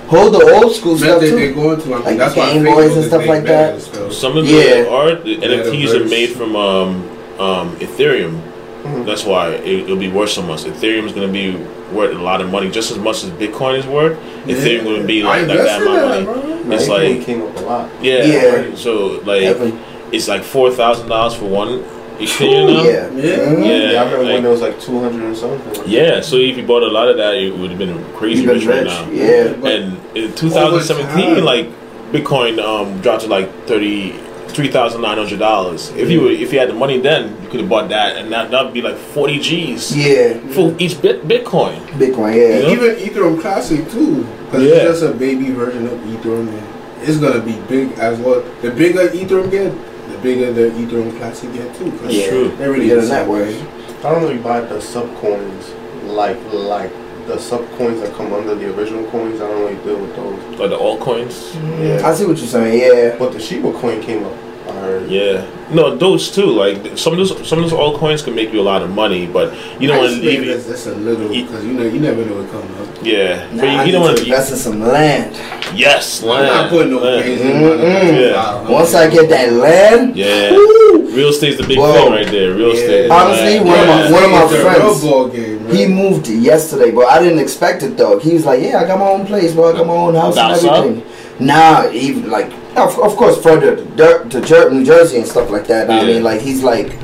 Hold the old school stuff method they're too. going to. I mean, Like that's why Game Facebook Boys and stuff like that. stuff. Some of the Yeah. art, the NFTs are made from um, um, Ethereum. Mhm. That's why it, it'll be worth so much. Ethereum is going to be worth a lot of money, just as much as Bitcoin is worth. Ethereum going to be like, like that amount of money. bro. It's Nah, it like came up a lot. yeah, Yeah. So like Heavily. it's like four thousand dollars for one (laughs) Ethereum now. Yeah. Yeah. Mhm. Yeah, Yeah, I remember like- when it was like 200 or something. Yeah, so if you bought a lot of that, it would have been crazy Even rich right now. Yeah. And in 2017, like Bitcoin um, dropped to like thirty three thousand nine hundred dollars. If you were, if you had the money then, you could have bought that, and that that'd be like forty G's Yeah. for each bit Bitcoin. Bitcoin. Yeah. Yeah. Even Ethereum Classic too, because Yeah. it's just a baby version of Ethereum. And it's gonna be big as well. The bigger Ethereum get, the bigger the Ethereum Classic get too. That's true. They really get the that way. I don't really buy the sub coins like like the sub coins that come under the original coins. I don't really deal with those. Like the altcoins. Yeah. I see what you're saying. Yeah. But the Shiba coin came up. I. Yeah, no, those too. Like some of those, some of those altcoins can make you a lot of money, but you don't want to think leave that's, that's a little because you know you never know what coming up. Yeah, Nah, but you, you don't want to to. invest in some land. Yes, I'm land. not putting no land. crazy Mm-mm. money. Yeah. Wow. Once I get that land, Yeah, woo, real estate's the big Whoa. thing right there. Real Yeah. estate. Honestly, land. one of my- one of my It's friends- game. Right? he moved yesterday, but I didn't expect it though. He was like, "Yeah, I got my own place, bro. I got my own house Down and south? everything." Nah, even like, of, of course, further to, Dir- to New Jersey and stuff like that. I mean, like he's like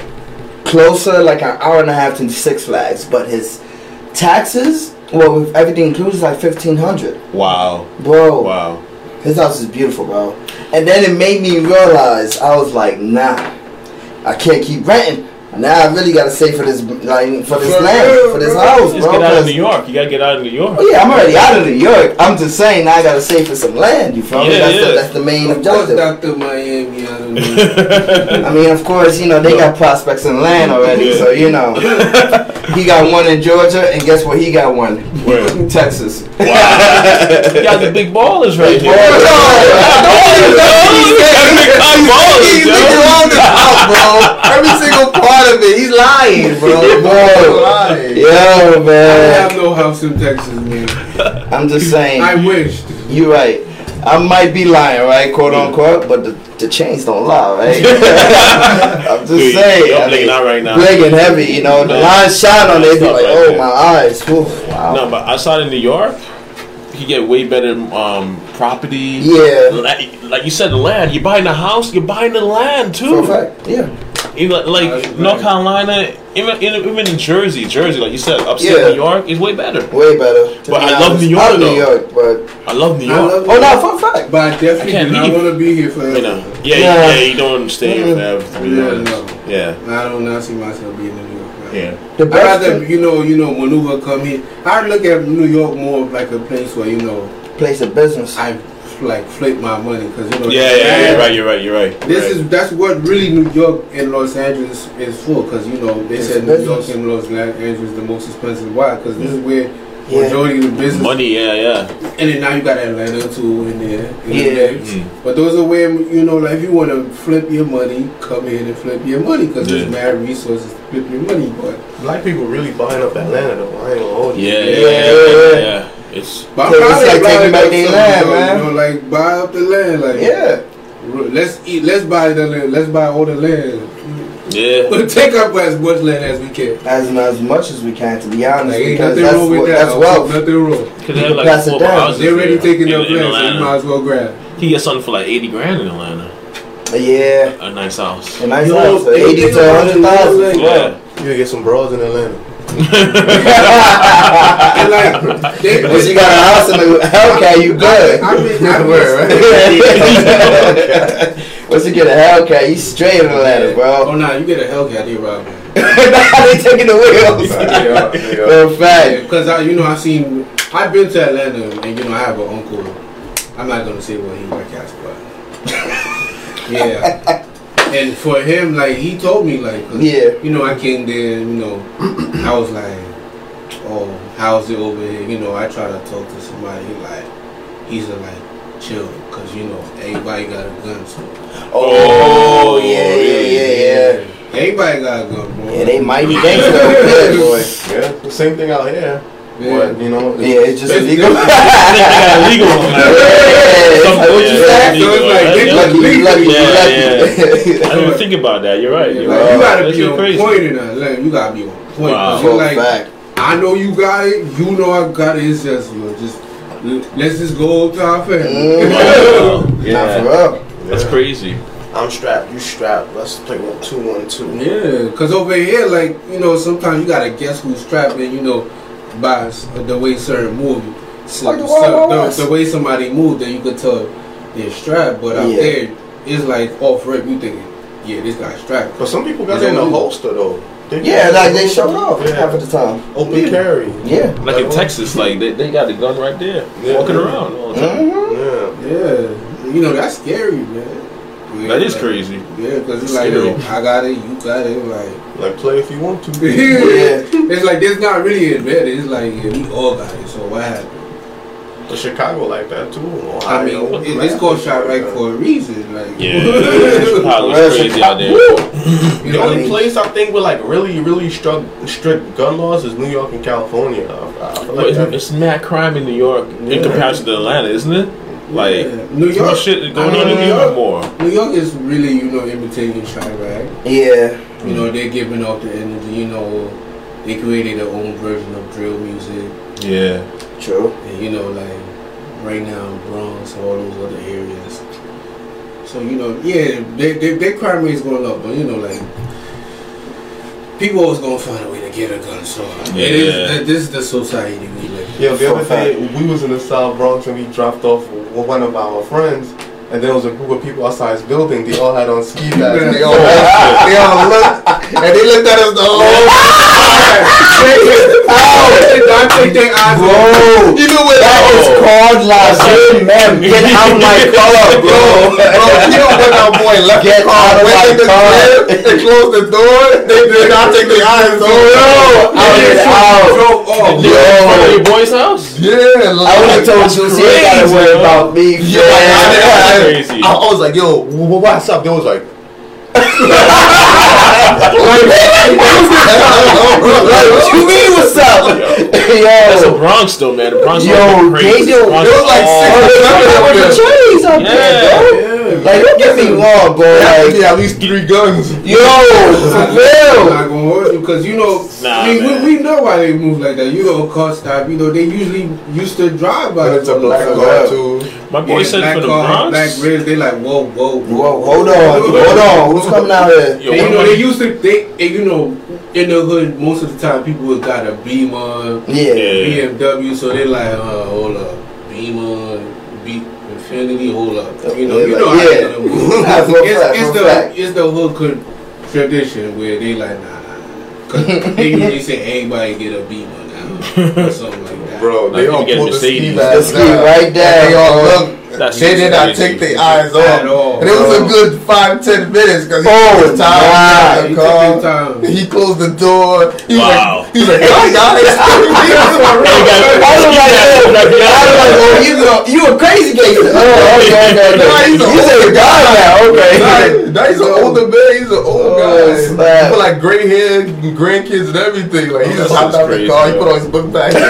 closer, like an hour and a half to Six Flags, but his taxes, well, with everything included, is like fifteen hundred, Wow, bro. wow. His house is beautiful, bro. And then it made me realize I was like, nah, I can't keep renting. Now I really gotta save for this, like, for this For land, real, for this bro. house, Just bro. get out of 'cause- New York. You gotta get out of New York. Oh, yeah, I'm already out of New York. I'm just saying now I gotta save for some land. You feel me? That's, yeah. The, that's the main Of course, objective. Dr. Miami. I don't know. I mean, of course, you know they got prospects in land already, Yeah. so you know (laughs) he got one in Georgia, and guess what? He got one Where? in Texas. Wow. (laughs) you got the big ballers right here. (laughs) He's looking all this out, bro. Every single part of it, he's lying, bro. (laughs) Bro. Yo, I man. have no house in Texas, man. (laughs) I'm just saying. I wish. You're right. I might be lying, right, quote unquote, but the, the chains don't lie, right? (laughs) I'm just Dude, saying. you're I blinking mean, out right now. Blinking heavy, you know. The Man. lines shine on it, be Stop like, right oh, there. my eyes. Whew, wow. No, but outside of New York, you get way better um, property. Yeah. Like, like you said, the land. You're buying a house. You're buying the land too. a fact, yeah. Even like That's right. North Carolina, even in, even in Jersey, Jersey, like you said, upstate Yeah. New York is way better. Way better. But be I love. New York, I love New. York, but I love New York. love oh no, for a fact. But I definitely I can't do not leave. want to be here forever. You know, yeah, Yeah. yeah, you don't want to stay here forever. Yeah, no. Yeah, I do not see myself being in New York. Man. yeah. The I'd rather, you know, you know, maneuver come here. I look at New York more like a place where you know place of business. I like flip my money because you know. Yeah, yeah, yeah, you're right, you're right, you're right. This Right. is that's what really New York and Los Angeles is for because you know they It's said a New York business. and Los Angeles is the most expensive. Why? Because this is where Yeah. majority of the business. Money, yeah, yeah. And then now you got Atlanta too in there. in Yeah. mix. Mm. But those are where you know, like if you want to flip your money, come in and flip your money because Yeah. there's mad resources to flip your money. But Black people really buying up Atlanta though. I ain't gonna hold you. Yeah, Yeah, yeah, yeah, yeah. yeah. It's But I'm So proud it's like everybody taking back that their land, something, man. You know, like buy up the land. Like Yeah. let's eat. Let's buy the land. Let's buy all the land. Yeah. But take up as much land as we can. As as much as we can, to be honest, Like ain't nothing wrong with what, that. that's Also, wealth. Nothing wrong. Cause they have like pass it four down. houses They're already there taking in, up land, so you might as well grab. He gets something for like eighty grand in Atlanta. Yeah, A nice house. a nice Yo, house, so hey, eighty to about hundred it, Yeah. You gotta get some bras in Atlanta. And like, they, Once you got a house in the Hellcat, you good. I mean, I (laughs) Word, mean, (laughs) (laughs) Once you get a Hellcat, you straight in Atlanta, Oh bro. Oh, no, you get a Hellcat, they rob (laughs) now they taking the wheels. (laughs) For a fact. Because I, you know, I've seen, I've been to Atlanta, and you know, I have an uncle. I'm not gonna say what he work as, but (laughs) yeah. And for him, like he told me, like, Yeah. you know, I came there, you know, I was like, oh, how's it over here? You know, I try to talk to somebody, like, he's a, like, chill, cause you know, everybody got a gun, so. Oh, yeah, yeah, yeah, yeah. Everybody got a gun, bro. Yeah, they mighty gangster over there, boy. (laughs) Yeah, the same thing out here. Yeah. But you know, Yeah, it's just It's illegal. (laughs) They (laughs) got illegal on Yeah, that. it's what you Yeah, said? So it's like, they Lucky, you lucky, you Yeah, lucky. I didn't even think about that. You're right. Yeah, You're like, right. you gotta That's be on point in that. Like, you gotta be on point. Wow. 'Cause For you're like, fact. I know you got it. You know I got it. It's just, you know, just let's just go to our family. Mm. Wow. Not for Yeah, real. That's crazy. I'm strapped, you strapped. Let's play one, two, one, two. yeah, cause over here, like you know, sometimes you gotta guess who's strapping. You know, by the way certain move. So, Like the so- Wild Wild the, the way somebody moved, then you could tell they're strapped. But out Yeah. there, it's like off rip. You thinking, yeah, this guy's strapped. But some people got it in a holster though. They Yeah, like they showed off Yeah. half of the time. Open Yeah. carry. Yeah. Like in Texas, like they, they got the gun right there, Yeah. walking around all the time. hmm Yeah. Yeah, you know that's scary, man. Yeah, That is like- crazy. Yeah, because it's It's like, yo, I got it, you got it, like. (laughs) Like play if you want to. (laughs) yeah. It's like there's not really a better. It's like yeah, we all got it. So what happened? But Chicago like that too. I mean, Ohio, it, it's called shot right for a reason. Like Yeah, (laughs) Chicago's crazy out there. you The know, only place I think with like really, really strict, strict gun laws is New York and California. I, I feel But like it's, that- it's mad crime in New York Yeah. in comparison to Atlanta, isn't it? Like Yeah. New York. shit is going on in New York more. New York is really you know imitating Chiraq. Yeah. You know they're giving off the energy. You know they created their own version of drill music. Yeah, True. And you know, like right now, Bronx, all those other areas. So you know, yeah, they, they, their crime rate is going up, but you know, like people always gonna find a way to get a gun. So Yeah. is, this is the society we live. Yeah, the other day we was in the South Bronx and we dropped off one of our friends, and there was a group of people outside his building. They all had on ski masks. They all, they all looked, and they looked at us the whole I don't take their eyes off. Bro, You know what that is called La Jeune Man. Get out my car, bro. Bro, you know when our boy left Get the car, out of went my in the car. crib, and closed the door. They did not take their eyes off. Yo, I was out. Drove off. in front of Yo, oh, your boy's house. Yeah, I would have told you, you gotta Crazy, worry bro. about me. Yeah, like, I. I, Crazy. I, I was like, yo, what's up? They was like, (laughs) (laughs) Like, what (laughs) you mean, what's up? That's the Bronx though, man. The Bronx Yo, crazy. they do- Bronx it like all- six they Seven coming up with the trees up Yeah. there, bro. Like, don't get me wrong, bro. there had Like, be at least three guns. yo, for (laughs) I'm real. not gonna hold you because you know, Nah, I mean, man. we, we know why they move like that. You know, car stop. You know, they usually used to drive by. But it's a black So, car too. My boy Yeah, said black for the car, Bronx. black ribs. They like whoa, whoa, Whoa, hold on, hold on. Who's coming out here? Yo, And, you know, they my- used to. They, you know, in the hood, most of the time, people would got a Beamer, Yeah. Yeah. BMW. So they like, uh, hold up, Beamer, Be Infiniti, hold up. You know, Yeah, you know like, yeah. they move. (laughs) That's for a it's, fact, it's the fact. it's the hood could tradition where they like nah nah nah. Cause they (laughs) usually say everybody get a Beamer now or something like that. Bro, they you all get pulled the ski Mercedes. mask The ski down. right And there, They all bro. look, That's they did not take their eyes At off. all. And it was a good five, ten minutes because he Oh, was tired. He car. He closed the door. He Wow. (laughs) like, he was like, "Hey guys." I was like, oh, I was like, oh, you a crazy gangster. Oh, okay, okay, Nah, he's a You say older a guy now, okay. Nah, nah, he's an older man. He's an old Oh, guy. snap. He put like gray hair, grandkids, and everything. Like he Oh, just hopped out the car. He put on his book bag. (laughs)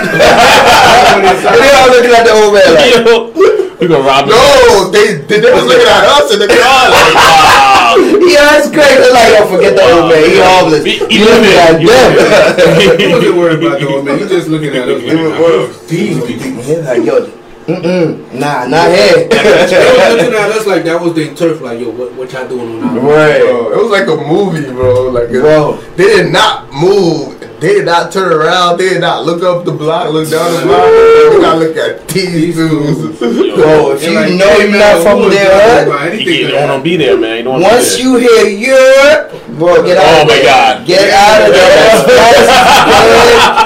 And (laughs) they all looking at the old man like, Yo, we gonna rob him. no, they they, they was looking at us in the car. Like, oh, (laughs) Wow. (laughs) yeah, that's great. They're like, oh, forget the old man. He homeless. He- he You looking living, at he them. He wasn't worried about the old man. He just looking at us like, was. these people. He's like, yo, mm-mm, nah, not here. They (laughs) was looking at us like that was their turf. Like, yo, what, what y'all doing on our right. Bro, it was like a movie, bro. Like Bro. they did not move. They did not turn around. They did not look up the block, look down the block. They did not look at these dudes. Bro, if you like, know hey, you're not who from was their talking hood, about You don't want to be there, man. You don't once be you hear Europe, bro, get out Oh of my there. God. Get out of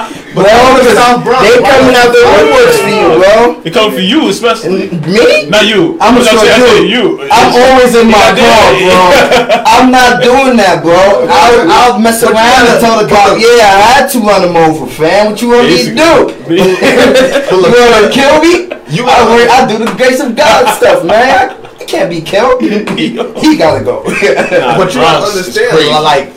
there. (laughs) That's good. Bro, 'cause South Bronx, they why coming the- out the woodworks for you, bro. there. It come for you, especially. Me? Not you. I'm But sure saying- I you. you. I'm always in my Yeah, car, bro. (laughs) I'm not doing that, bro. I'll, I'll mess But around and gotta- tell the cop, yeah, I had to run him over, fam. What you want me to do? (laughs) (laughs) you want to kill me? You I, work, I do the grace of God stuff, man. I can't be killed. he gotta go. Nah, But you Bronx gotta understand, like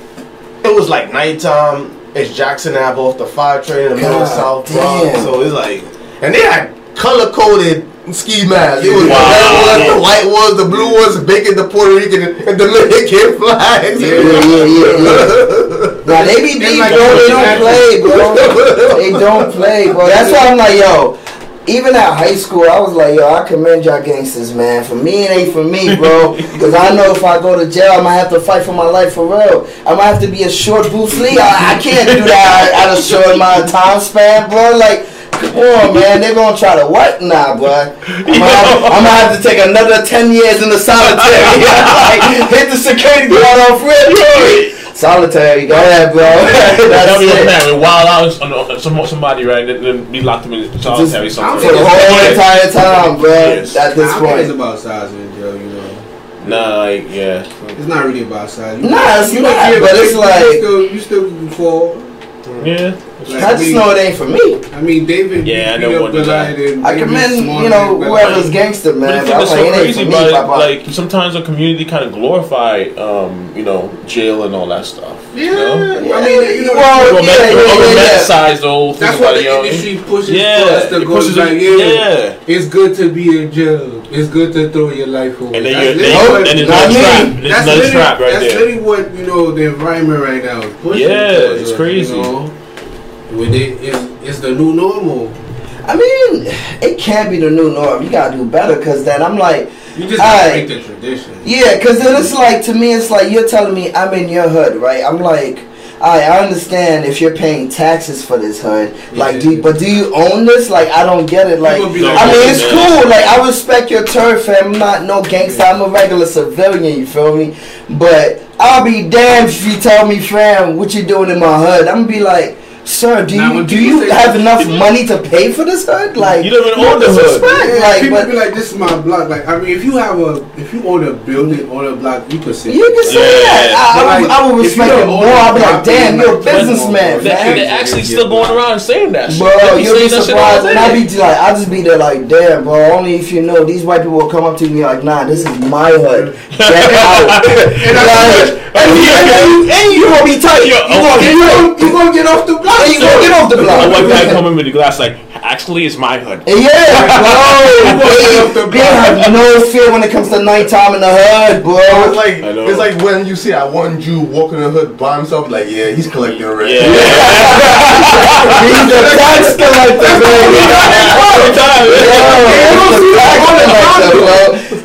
it was like nighttime. It's Jackson Ave off the five train in the middle of South Bronx, so it's like, and they had color coded ski masks. It was Wow. the red ones, the white ones, the blue ones, bacon, the Puerto Rican, and the Dominican flags. yeah, yeah, yeah, yeah. (laughs) Now they be deep, like bro. They don't play, bro. (laughs) They don't play, bro. That's why I'm like, yo. Even at high school, I was like, yo, I commend y'all gangsters, man. For me, it ain't for me, bro. (laughs) Because I know if I go to jail, I might have to fight for my life for real. I might have to be a short Bruce Lee. I, I can't do that at a short amount of time span, bro. Like, come on, man. They're going to try to what? Nah, bro. I'm going to have to take another 10 years in the (laughs) solitary. (laughs) like, hit the security guard off real Solitary, go ahead, bro. That'll (laughs) That's (laughs) be a it. man. Wild out on, on some, somebody, right? Then, then be locked him in solitary Just somewhere. For the whole entire time, bro. Yes. At this I think it's point. about size in jail, you know. Nah, like, yeah. It's not really about size. You Nah, it's you not, yeah, but it's you like- still, you still can fall. Yeah. Like, I just mean- know it ain't for me. I mean, David. Yeah, I beat know up one Goliath and I commend, you know, whoever's Goliath. gangster, But man. the But thing I'm like, so it ain't crazy for me, about it, like sometimes the community kind of glorify, um, you know, jail and all that stuff. Yeah, You know? I mean, you know, Well, Roman- yeah, yeah, yeah, yeah. romanticize the whole thing That's about why the you know, industry pushes Yeah, for us to it go pushes like, yeah, yeah. it's good to be in jail. It's good to throw your life away. And then That's you're, literally then, what- and it's not another me. trap. And it's that's another literally, trap right that's there. literally what you know the environment right now is pushing. Yeah, it's us, crazy. You? With it, it's, it's the new normal. I mean, it can't be the new norm. You gotta do better, cause then I'm like, You just break the tradition. yeah, cause then it's like to me, it's like you're telling me I'm in your hood, right? I'm like, I I understand if you're paying taxes for this hood, like, do but do you own this? Like, I don't get it. Like, People be like, I mean, it's cool. Like, I respect your turf, fam. I'm not no gangster. I'm a regular civilian. You feel me? But I'll be damned if you tell me, fam, what you doing in my hood. I'm gonna be like. Sir, do Now, you do you say- have enough money to pay for this hood? Like You don't even no own the hood. disrespect, Yeah, Like, people but be like, "This is my block." Like, I mean, if you have a, if you own a building on a block, you could say You can say Yeah. that. I, I, But would, like, I would you respect it more. I'll be like, damn, you're a businessman, rent They, man. they actually still going around saying that shit. Bro, you'll be saying that shit all surprised. And I day. be like, I just be there like, damn, bro. Only if you know these white people will come up to me like, nah, this is my hood. Get (laughs) out. and, like, and, you, and, you, and you gonna be tight. You Yo, you, gonna, you gonna get off the block. You gonna get off the A white guy block. coming with the glass like, actually, it's my hood. Yeah, bro. (laughs) They, they have no fear when it comes to nighttime in the hood, bro. Bro, it's like it's like when you see that one Jew walking in the hood by himself, like yeah, he's collecting rent. Yeah. (laughs) He's the tax collector, baby. Every time,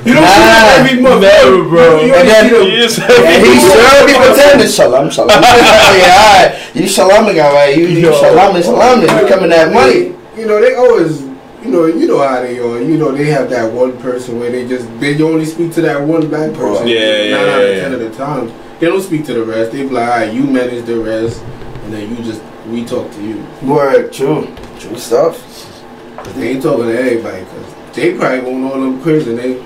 You don't see that every month, Never, bro. You And then- only see them- And he sure be pretending shalom, shalom. (laughs) yeah, alright. You shaloming, alright. You, you shaloming, shaloming. You coming that money. You know, they always, you know, you know how they are. You know, they have that one person where they just they only speak to that one black person. Yeah, Nine yeah, out of yeah, ten of the time, they don't speak to the rest. They be like, all right, you manage the rest, and then you just we talk to you. Word, true. True stuff. But they ain't talking to everybody because they probably own all them cribs, and they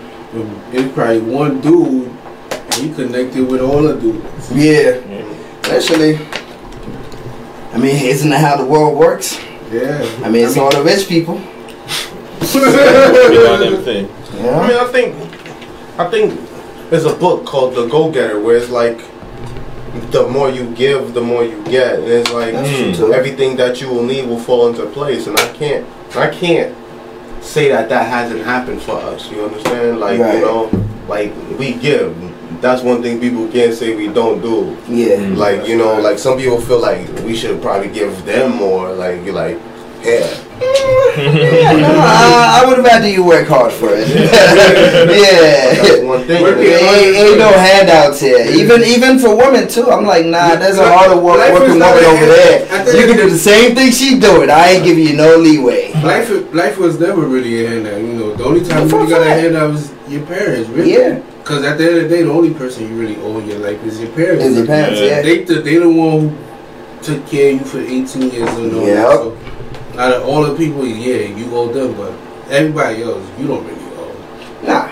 it's probably one dude, and he connected with all the dudes. Yeah. Actually, I mean, isn't that how the world works? Yeah. I mean, it's all the rich people. You know, and everything. (laughs) I mean, I think, I think there's a book called The Go Getter where it's like, the more you give, the more you get, and it's like Mm. everything that you will need will fall into place. And I can't, I can't say that that hasn't happened for us. You understand? Like Right. you know, like we give. That's one thing people can't say we don't do. Yeah. Like you know, like some people feel like we should probably give them more. Like you're like, yeah, Yeah, (laughs) no, I, I would rather you work hard for it. (laughs) yeah. that's one thing. Ain't, ain't no handouts here. Even even for women too. I'm like, nah. There's a harder work, Life working woman over hand- there. You can do the same thing she doing. I ain't giving you no leeway. Life, life was never really a handout. You know, the only time you really got a handout was your parents. Really. Yeah. Because at the end of the day, the only person you really owe in your life is your parents. Is your parents? Yeah. Yeah. They the, they the one who took care of you for 18 years and all Yep. So, out of all the people, yeah, you owe them, but everybody else, you don't really owe. Nah.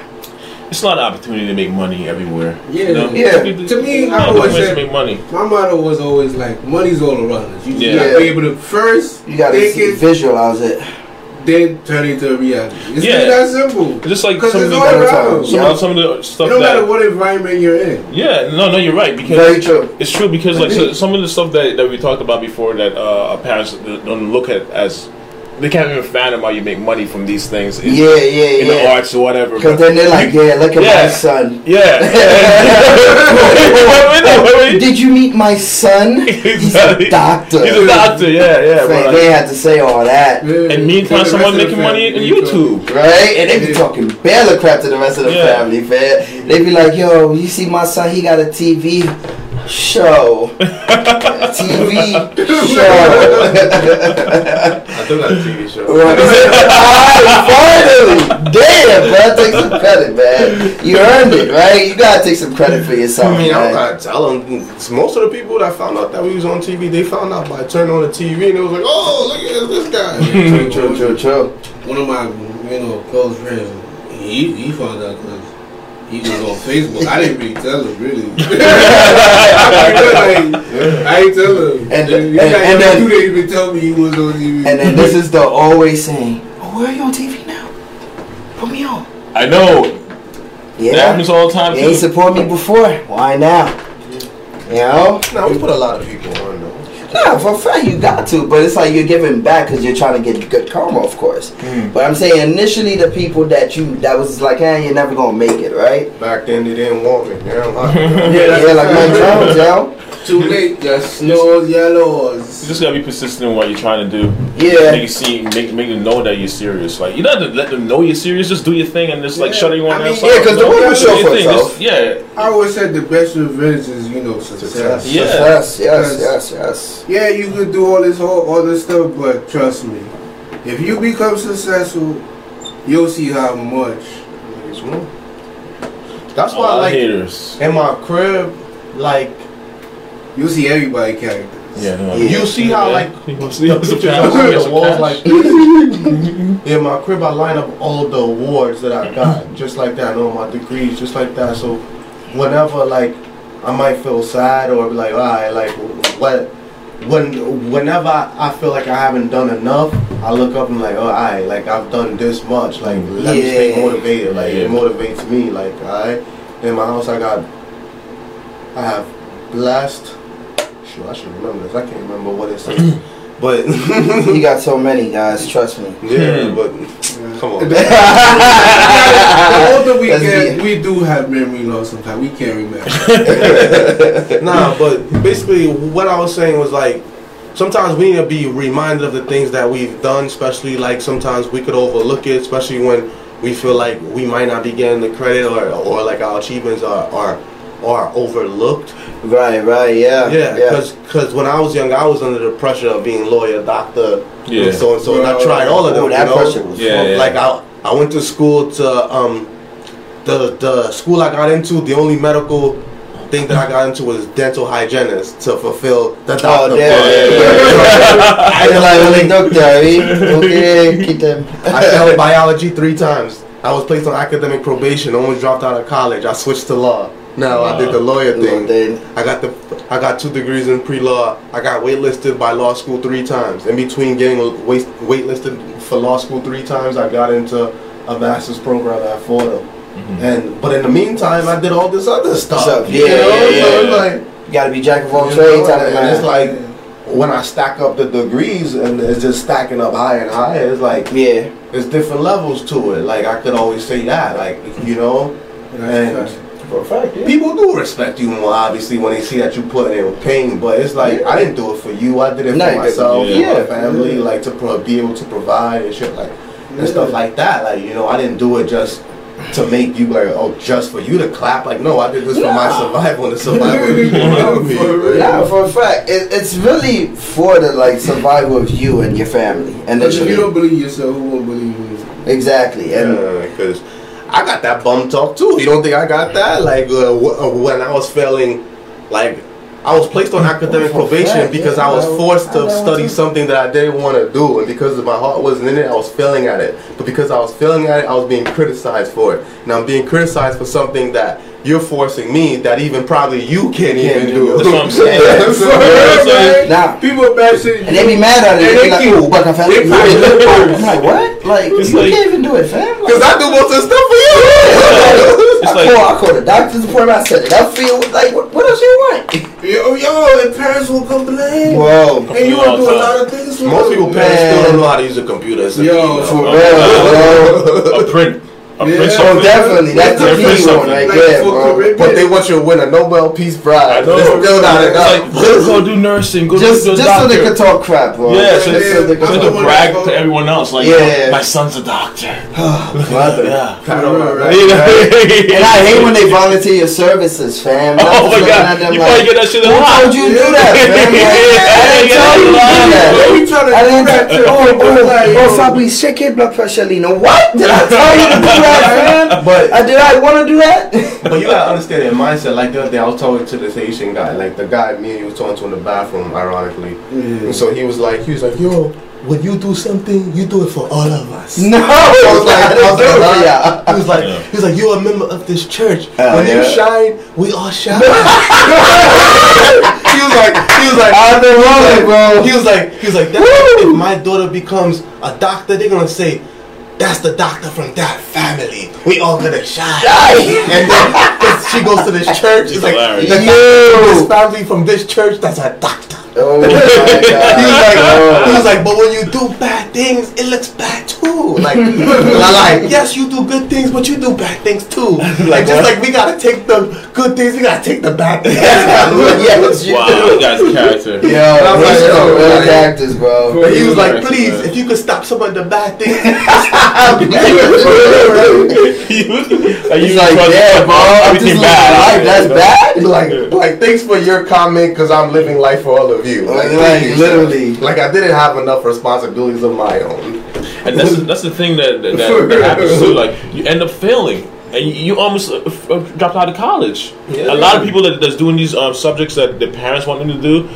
It's a lot of opportunity to make money everywhere. Yeah, You know? yeah. People- To me, I always ways to said- make money. My motto was always like, money's all around us. You just Yeah. gotta be able to first You gotta think see, it, visualize it. Then turn into a reality. It's Yeah. that simple. Just like Because some of the around. some, Yeah. some of the stuff don't matter what environment you're in. yeah no no you're right because Very true. It's true because like so, some of the stuff that, that we talked about before that uh, our parents don't look at as they can't even fathom how you make money from these things in, Yeah, in yeah, the arts or whatever. Because then they're like, yeah, look at Yeah. my son. yeah. Wait, wait, wait, wait. Did you meet my son? (laughs) He's a doctor. He's a doctor. Yeah, yeah. Like, but, they like, had to say all that. and meantime, someone rest of the making money on family, YouTube. Right? And they be Yeah. talking barely crap to the rest of the Yeah. family, man. They be like, yo, you see my son, he got a TV show. (laughs) TV show. I do got a TV show. Alright, finally! Damn, bro. Take some credit, man. You earned it, right? You gotta take some credit for yourself. I mean, I man. don't gotta tell them. Most of the people that found out that we was on TV, they found out by turning on the TV and it was like, oh, look at this guy. (laughs) True, true, true, true. One of my, you know, close friends, he, he found out because he was on Facebook. I didn't really tell him, really. (laughs) (laughs) I ain't tell him. And- And, and- and, and then- you didn't even tell me he was on TV. And then this is the always saying, oh, where are you on TV now? Put me on. I know. Yeah. That happens all the time You ain't support me before. Why now? You know? Now we put a lot of people on though. Nah, for a fact you got to, but it's like you're giving back because you're trying to get good karma, of course. Hmm. But I'm saying initially the people that you that was like, hey, you're never gonna make it, right? Back then they didn't want me. Now I'm (laughs) Yeah, like a Mike fact. Jones, yo. Too late, just snores, You just gotta be persistent in what you're trying to do. Yeah. Make it seem, make, make them know that you're serious. Like you don't have to let them know you're serious. Just do your thing and just like Yeah. shut everyone I mean, else yeah, out. 'cause the No, world will show for itself. Just- Yeah, I always said the best revenge is, you know, success. Success. Yeah. Yes, yes, yes, yes. Yeah, you could do all this whole all this stuff, but trust me, if you become successful, you'll see how much. That's why, lot of like, haters. in my crib, like, You'll see everybody character. Yeah, no, you see how, like, (laughs) He wants the pictures I cash. see He on wants the walls like. (laughs) In my crib, I line up all the awards that I got, just like that, and all my degrees, just like that. So, whenever like I might feel sad or be like, all right, like what, when, whenever I, I feel like I haven't done enough, I look up and like, oh, all right, like I've done this much, like let me stay motivated, like Yeah. it motivates me, like all right. In my house, I got, I have blessed. Sure, I should remember this. I can't remember what it says, (clears throat) but You got so (laughs) many guys, trust me. yeah, Hmm. but come on. (laughs) the older we Let's get, be- (laughs) we do have memory loss sometimes. We can't remember. nah, but basically, what I was saying was like, sometimes we need to be reminded of the things that we've done, especially like sometimes we could overlook it, especially when we feel like we might not be getting the credit or, or like our achievements are, are, are overlooked. Right, right, yeah. Yeah, because because when I was young, I was under the pressure of being lawyer, doctor, Yeah. and so and so, and I tried all of them. Oh, that you know? pressure was Yeah, yeah. Like I, I went to school to um, the the school I got into. The only medical thing that I got into was dental hygienist to fulfill the Oh, doctor. there. part. (laughs) I like only doctor, eh? (laughs) Okay, keep them. I failed biology three times. I was placed on academic probation. Almost dropped out of college. I switched to law. Now I did the lawyer thing. Then I got the I got two degrees in pre-law. I got waitlisted by law school three times. In between getting wait, waitlisted for law school three times, I got into a master's program at Fordham. Mm-hmm. And but in the meantime, I did all this other stuff. Stuff, you yeah, know? yeah, So yeah. it's like you gotta be jack of all trades, know, and it's like when I stack up the degrees and it's just stacking up higher and higher. It's like yeah, there's different levels to it. Like I could always say that, like you know, and for a fact, yeah. people do respect you more obviously when they see that you put in pain. But it's like I didn't do it for you. I did it for you myself, didn't. Yeah. my family, like to pro- be able to provide and shit like and stuff like that. Like you know, I didn't do it just. To make you like, oh, just for you to clap, like, no, I did this for my survival and the survival of people around me. Yeah, for a fact, it, it's really for the like survival of you and your family, and But if you don't believe yourself, who won't believe you? exactly, and because I got that bum talk too. You don't think I got that? Like uh, wh- uh, when I was failing, like I was placed on academic probation because I was forced to study something that I didn't want to do, and because my heart wasn't in it, I was failing at it. But because I was failing at it, I was being criticized for it. Now I'm being criticized for something that you're forcing me that even probably you can't even Can't do. do. That's what I'm (laughs) saying. So, you know what I'm saying? now People back shit. and they be mad at it. And They be they like, keep- "Oh, but I fell they in probably- I'm like, what? Like It's you like- can't even do it, fam. Like, Cause I do most of the stuff for you. It's I like call, I call the doctor's appointment. I set it up for you. Like, what, what else you want? Yo, yo, and parents will complain. Whoa, and you will do a lot of things. for Most people parents still don't know how to use a computer. Yo, for real, (laughs) a print. A Yeah. print Oh, definitely. That's the Yeah, key one something. right Like, there, bro. But they want you to win a Nobel Peace Prize. I know. It's still not It's enough. like go, go do nursing. Go Just, do just the so they doctor. could talk crap, bro. Yeah, just so, so they, they could so talk brag to everyone else, like, Yeah. my son's a doctor. (sighs) Mother. Yeah. (laughs) I know, Right, right? right. You know? (laughs) And I hate when they (laughs) volunteer your services, fam. I'm Oh my god, you probably get that shit a Who lot. told you to do that, fam? Like, I didn't tell you to do that. They be trying to I didn't that tell to oh, people oh, like, oh, yo, Fabrice, check your blood pressure, Lena. What? Did I tell you to do that, fam? But Uh, did I want to do that? but you gotta understand their mindset. Like the other day, I was talking to this Asian guy, like the guy me and you was talking to in the bathroom, ironically. And so he was like, he was like, yo, when you do something, you do it for all of us. no. I was like, I was like, Oh, huh? yeah. he was like, Yeah. he was like, you're a member of this church. Oh, when you shine, we all shine. he was like, he was like, I've been rolling, bro. He was like, he was like, if my daughter becomes a doctor, they're gonna say, that's the doctor from that family. We all gonna shine. and then (laughs) she goes to this church. It's like, Hilarious. the this family from this church, that's a doctor. Oh my (laughs) He was like, god. Oh. he was oh. like, but when you do bad things, it looks bad too. Like, (laughs) I like, yes, you do good things, but you do bad things too. (laughs) Like, just like we gotta take the good things, we gotta take the bad things. yes, you Wow, do. you guys character. Yo, And I was like, yo, real oh, characters, bro. And he was like, please, if you could stop some of the bad things, Like, He's you like, yeah, bro. I'm just everything living bad. life. That's bad. like, like, thanks for your comment, cause I'm living life for all of you. Like, Like, literally. like I didn't have enough responsibilities of my own. And that's (laughs) that's the thing that that, that, that happens too. Like you end up failing, and you, you almost uh, f- uh, dropped out of college. Yeah. A lot of people that, that's doing these um, subjects that their parents want them to do.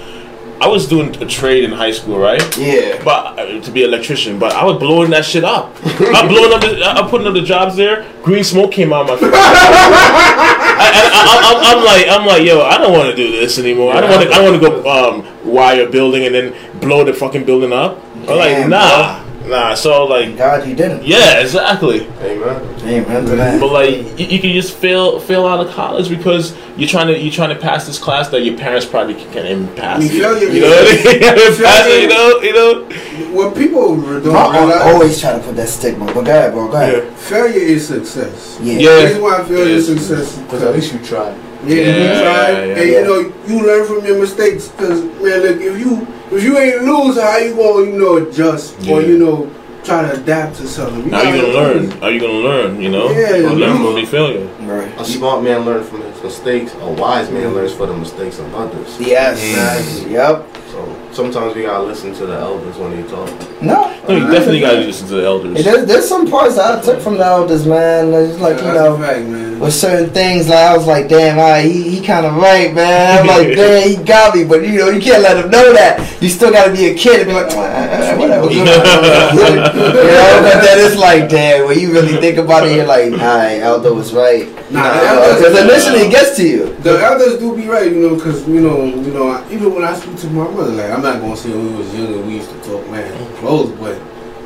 I was doing a trade in high school, right? Yeah. But uh, to be an electrician, but I was blowing that shit up. I'm blowing up. The, I'm putting up the jobs there. Green smoke came out of my face. I, I, I, I'm like, I'm like, yo, I don't want to do this anymore. I don't want to. I want to go um, wire a building and then blow the fucking building up. I'm like, nah, nah. So like, God, you didn't. yeah, exactly. Amen. Amen to that. But like, you, you can just fail fail out of college because you're trying to you're trying to pass this class that your parents probably can't even pass. You feel you- you know what I mean? (laughs) Pass you know, you know. What people don't I, I realize, always try to put that stigma, but go ahead, bro. Go ahead. failure is success. Yeah. Yeah. The reason why failure is Yeah. success. Because at least you tried. Yeah, Yeah, you try, yeah, and yeah. you know you learn from your mistakes. Cause man, look, if you if you ain't lose, how you gonna you know adjust or you know try to adapt to something? How you gotta gonna lose. learn? How you gonna learn? You know, Yeah, You learn from the failure. Right. A smart man learns from his mistakes. A wise man learns from the mistakes of others. Yes. Exactly. Yep. So sometimes we gotta listen to the elders when they talk. No. No, you definitely gotta listen to the elders. Hey, there's, there's some parts that I took from the elders, man. It's like, you know, fact, man. with certain things. Like I was like, damn, all right, he, he kind of right, man. I'm like, (laughs) damn, he got me, but you know, you can't let him know that. You still got to be a kid and be like, "Ah, (laughs) whatever. you know, but then it's like, damn, when you really think about it, you're like, all right, Aldo was right. Nah, Because initially it gets to you. The elders do be right, you know, because you know, you know, even when I speak to my mother, like I'm not gonna say when we was younger we used to talk man mm. close, but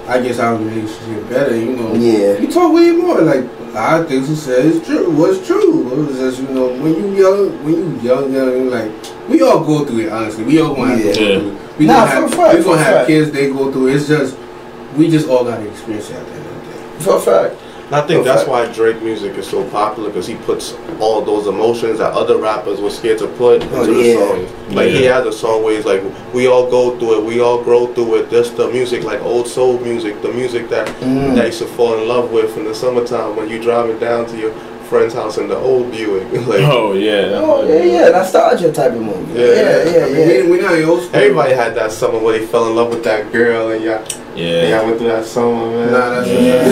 I guess our relationship better, you know. Yeah. We talk way more. Like a lot of things he said is true. Was true. It was just you know when you young, when you young, young, like we all go through it. Honestly, we all gonna have to go through it. We Nah, gonna have, fact, we gonna have fact. kids. They go through it. It's just we just all gotta experience it at the end of the day. For a fact. And I think that's why Drake music is so popular because he puts all those emotions that other rappers were scared to put into Oh, the yeah. songs. Like he has a song where he's like, "We all go through it, we all grow through it." Just the music, like old soul music, the music that Mm. that you used to fall in love with in the summertime when you're driving down to your friend's house in the old Buick. (laughs) like Oh yeah. Oh yeah, yeah, nostalgia type of movie. Yeah. Yeah, yeah, I yeah. we, we not old school. everybody had that summer where they fell in love with that girl and y'all, and Yeah. y'all went through that summer, man. Nah, that's Yeah.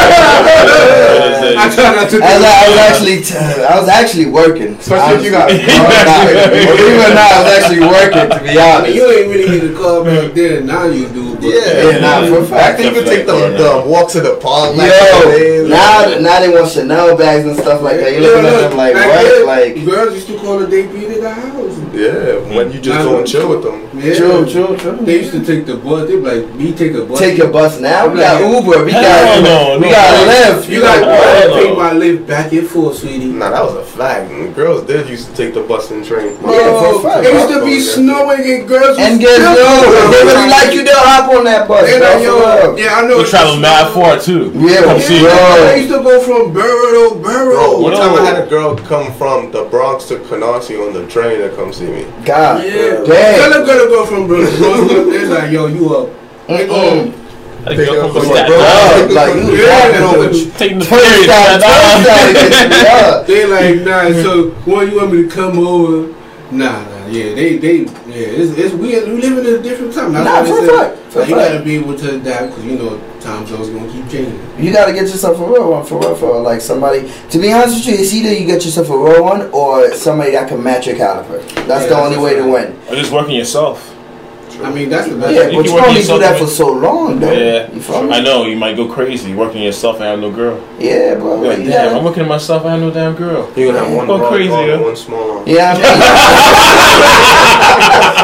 (laughs) I try not to. I was, I was actually, t- I was actually working. Especially if you got- (laughs) Believe it or not, I was actually working. To be I mean, honest. you ain't really need to call back then. Now you do. But Yeah, nah, for a I fact. think you could take the, the walk to the park. like, Yo, now like- now they want Chanel bags and stuff like that. You're looking at them like what? Like girls used to call the day beat at the house. Yeah, when you just Nah, go nah. and chill with them. Yeah. true, true, true. They used to take the bus. They be like, me take a bus. Take your bus now. We got Uber. We got no, we no, got no. Lyft. You got Hell to no. pay my lift back and forth, sweetie. Nah, that was a flag. Girls did used to take the bus and train. Yeah, for a it used to be snowing and girls. And was guess still what? going. If they really like you, they'll hop on that bus. They bro, like, for yo, real. yeah, I know. We it's travel snow. mad far too. Yeah, Come bro. see. Yeah, they used to go from borough to Bro, borough. one time I had a girl come from the Bronx to Canarsie on the train to come see me. God, Yeah, damn. tell them gonna go from borough. They're like, yo, you up? They go. Think girl come from Bro, Staten Bro, like you Yeah. walking over Taking the turnstile, period. turnstile to get to me up. They like, nah. So, when you want me to come over? Nah, nah. Yeah, they, they, yeah. It's, it's weird. We live in a different time. That's Nah, why for they fact, for a like, you gotta be able to adapt because you know time zones gonna keep changing. You gotta get yourself a real one for real, for real. Like somebody. To be honest with you, it's either you get yourself a real one or somebody that can match your caliber. That's Yeah, the that's only a way to win. Or just working yourself. I mean, that's the best. Yeah, you but can you work only do that for so long, though. Yeah. You feel? I know you might go crazy working yourself and have no girl. Yeah, bro. You're like, you damn, gotta- I'm looking at myself. I have no damn girl. You're gonna have one Go broad crazy, arm yeah. one small arm. Yeah, (laughs)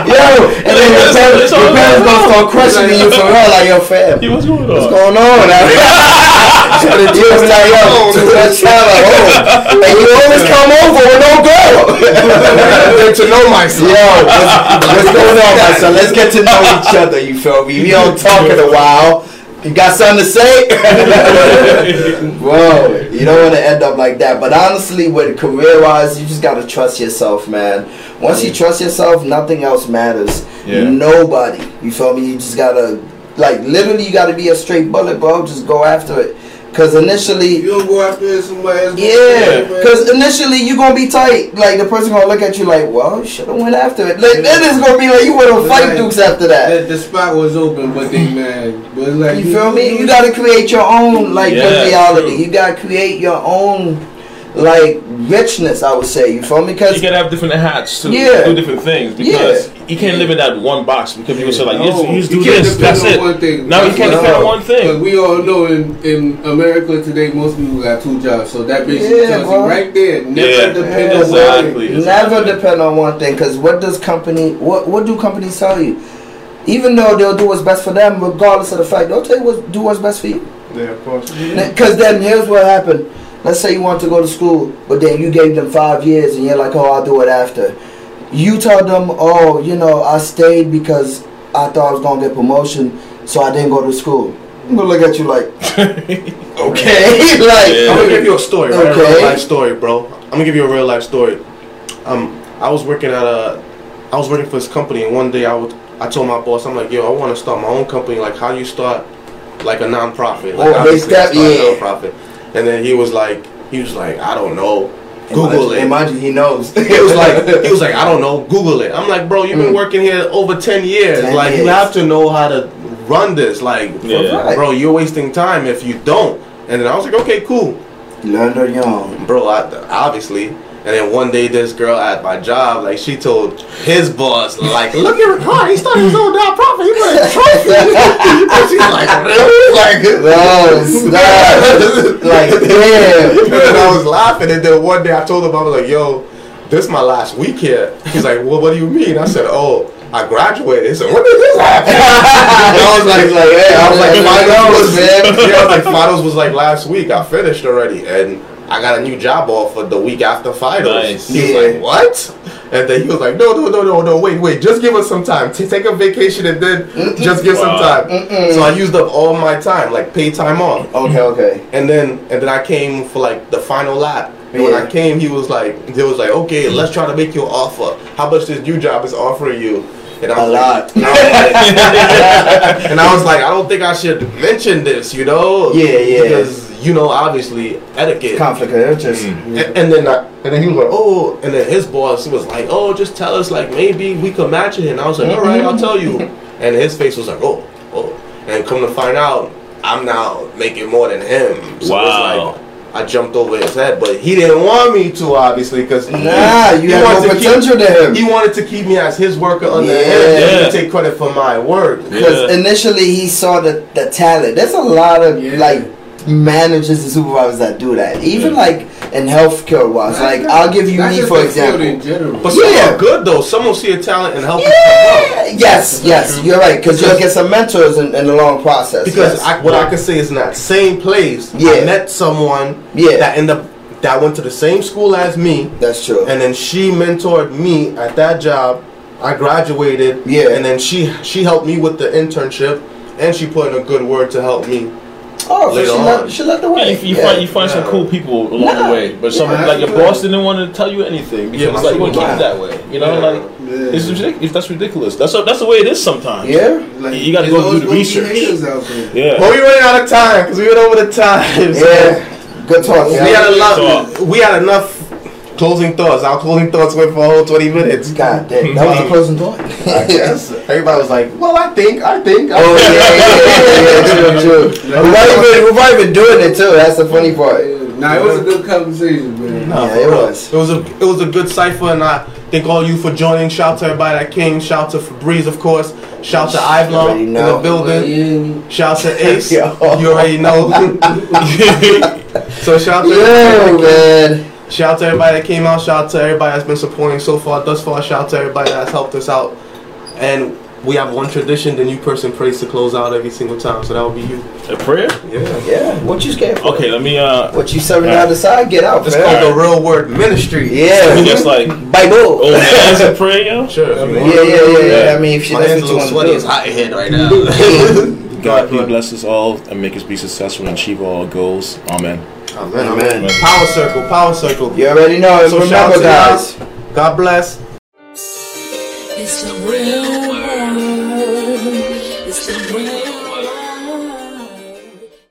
yo, and then your parents, your parents gonna start questioning you for real, like yo, fam, (laughs) Hey, what's going on? what's going on? (laughs) so the dude be like, yo, too much at home, and you always come over with no girl. (laughs) Get to know myself. Yo, what's, what's going on, my son? Let's get to know each other. You feel me? We don't talk in a while. You got something to say? (laughs) Whoa, you don't want to end up like that. But honestly, with career wise, you just got to trust yourself, man. Once you trust yourself, nothing else matters. Yeah. Nobody. You feel me? You just got to, like, literally, you got to be a straight bullet, bro. Just go after it. Because initially, You don't go after somebody else. yeah, because initially you gonna be tight. Like the person gonna look at you like, "Well, you should have went after it." Like then it's gonna be like you went on fight Right. dukes after that. The, the spot was open, but they mad. But like You feel me? You gotta create your own like Yeah, reality. true. You gotta create your own like richness. I would say. You feel me? Because you Because gotta have different hats to Yeah. do different things because you can't live in that one box because people say like, you just, you just do you can't this, depend that's on it. one thing. No, you can't No. depend on one Because thing. we all know in, in America today, most people got two jobs. So that basically Yeah, tells bro. you right there, never Yeah, depend yeah, on one thing. never depend on one thing. Because what does company? What what do companies tell you? Even though they'll do what's best for them, regardless of the fact, they'll tell you what do what's best for you. Yeah, of course. Because then here's what happened. Let's say you want to go to school, but then you gave them five years and you're like, oh, I'll do it after. You tell them, oh, you know, I stayed because I thought I was going to get promotion, so I didn't go to school. I'm going to look at you like, (laughs) okay. (laughs) (laughs) like, Yeah. I'm gonna give you a story, right? A Okay. real life story, bro. I'm gonna give you a real life story. Um, I was working at a, I was working for this company, and one day I would, I told my boss, I'm like, yo, I want to start my own company. Like, how do you start, like a nonprofit? Like, Oh, big obviously, step, start a yeah. nonprofit. And then he was like, he was like, I don't know. Google it. Imagine he knows. (laughs) He was like, he was like, I don't know. Google it. I'm like, bro, you've been Mm. working here over ten years. 10 like, you have to know how to run this. Like, Yeah. Bro, you're wasting time if you don't. And then I was like, okay, cool. Learned her young. bro. I, obviously. And then one day, this girl at my job, like she told his boss, like, "Look at Ricard. He started his own nonprofit. He put a trophy." and (laughs) she's like, "Really?" Like, No, (laughs) stop. like, damn. and I was laughing. And then one day, I told him, I was like, "Yo, this is my last week here." He's like, "Well, what do you mean?" I said, "Oh." I graduated. He said, "When did this happen?" (laughs) I was like, like, hey, I was like, finals man. yeah, I was like, finals was like last week. I finished already, and I got a new job offer the week after finals. Nice. He was like, what? And then he was like, no, no, no, no, no, wait, wait, just give us some time. T- take a vacation and then just give some Wow. time. So I used up all my time, like paid time off. Okay, okay. And then and then I came for like the final lap. And when I came, he was like, he was like, okay, let's try to make you an offer. How much this new job is offering you? And I was lot. Like, and, I was like, (laughs) and I was like, I don't think I should mention this, you know? Yeah, yeah. Because you know, obviously etiquette. Conflict of interest. Mm. And, and then I, and then he was like, oh, and then his boss was like, oh, just tell us like maybe we could match it. And I was like, all right, I'll tell you. (laughs) And his face was like, oh, oh. And come to find out, I'm now making more than him. So Wow. it's like I jumped over his head, but he didn't want me to, obviously, because Nah, you had no potential to him. He wanted to keep me as his worker under Yeah. him. He Yeah. to take credit for my work. Because Yeah. initially he saw the, the talent. There's a lot of Yeah. like managers and supervisors that do that. Even like in healthcare wise. Like I'll give you Not me for the field in example. general. But some Yeah. are good though. Some will see a talent and help you Yeah, come up. yes, yes, you're right. Because you'll get some mentors in, in the long process. Because yes. I, what I can say is in that same place, Yeah. I met someone Yeah. that in the that went to the same school as me, that's true. and then she mentored me at that job. I graduated, Yeah. and then she she helped me with the internship, and she put in a good word to help me. Oh, so later she on. led, she led the Yeah, way. you, you Yeah. find you find some cool people along Nah. the way, but some Yeah, like your absolutely. boss didn't want to tell you anything because Yeah, my like you want to keep it that way. You know, Yeah. like it's ridiculous. That's ridiculous. That's that's the way it is sometimes. yeah. You gotta go do the research. haters out there. Yeah. Well, we running out of time because we went over the time. Yeah. (laughs) Good talk. We had a lot. Talk. We had enough closing thoughts. Our closing thoughts went for a whole twenty minutes. God damn. That was the (laughs) closing thought. I guess everybody was like, "Well, I think, I think." I Oh think." yeah, yeah, yeah, yeah, true, true. (laughs) We've already been, we've already been doing it too. That's the funny part. Nah, it was a good conversation, man. Nah, Yeah, it was. It was a it was a good cipher, and I thank all you for joining. Shout out to everybody that came. Shout out to Fabrice, of course. Shout out to already Ivelaw in the building. Yeah. Shout to (laughs) Ace. Yo. You already know. so shout out to Yo, man. Shout out to everybody that came out. Shout out to everybody that's been supporting so far, thus far. Shout out to everybody that's helped us out. And we have one tradition: the new person prays to close out every single time. So that would be you. A prayer? Yeah. Yeah. What you scared for? Okay, let me uh. What you serving down the side? Get out, It's man. called the Real Word Ministry. I mean, Yeah. that's like Bible. oh man, that's a prayer, yo. (laughs) Sure. if you Yeah, yeah, yeah, yeah. Yeah. I mean, if she, My that's hands what a you little want sweaty. to It's do. hot in right (laughs) now. God, please bless us all and make us be successful and achieve all our goals. Amen. Amen. Amen. Amen. Power circle. Power circle. You already know. And So shout remember, guys. God bless. It's the real world. It's the real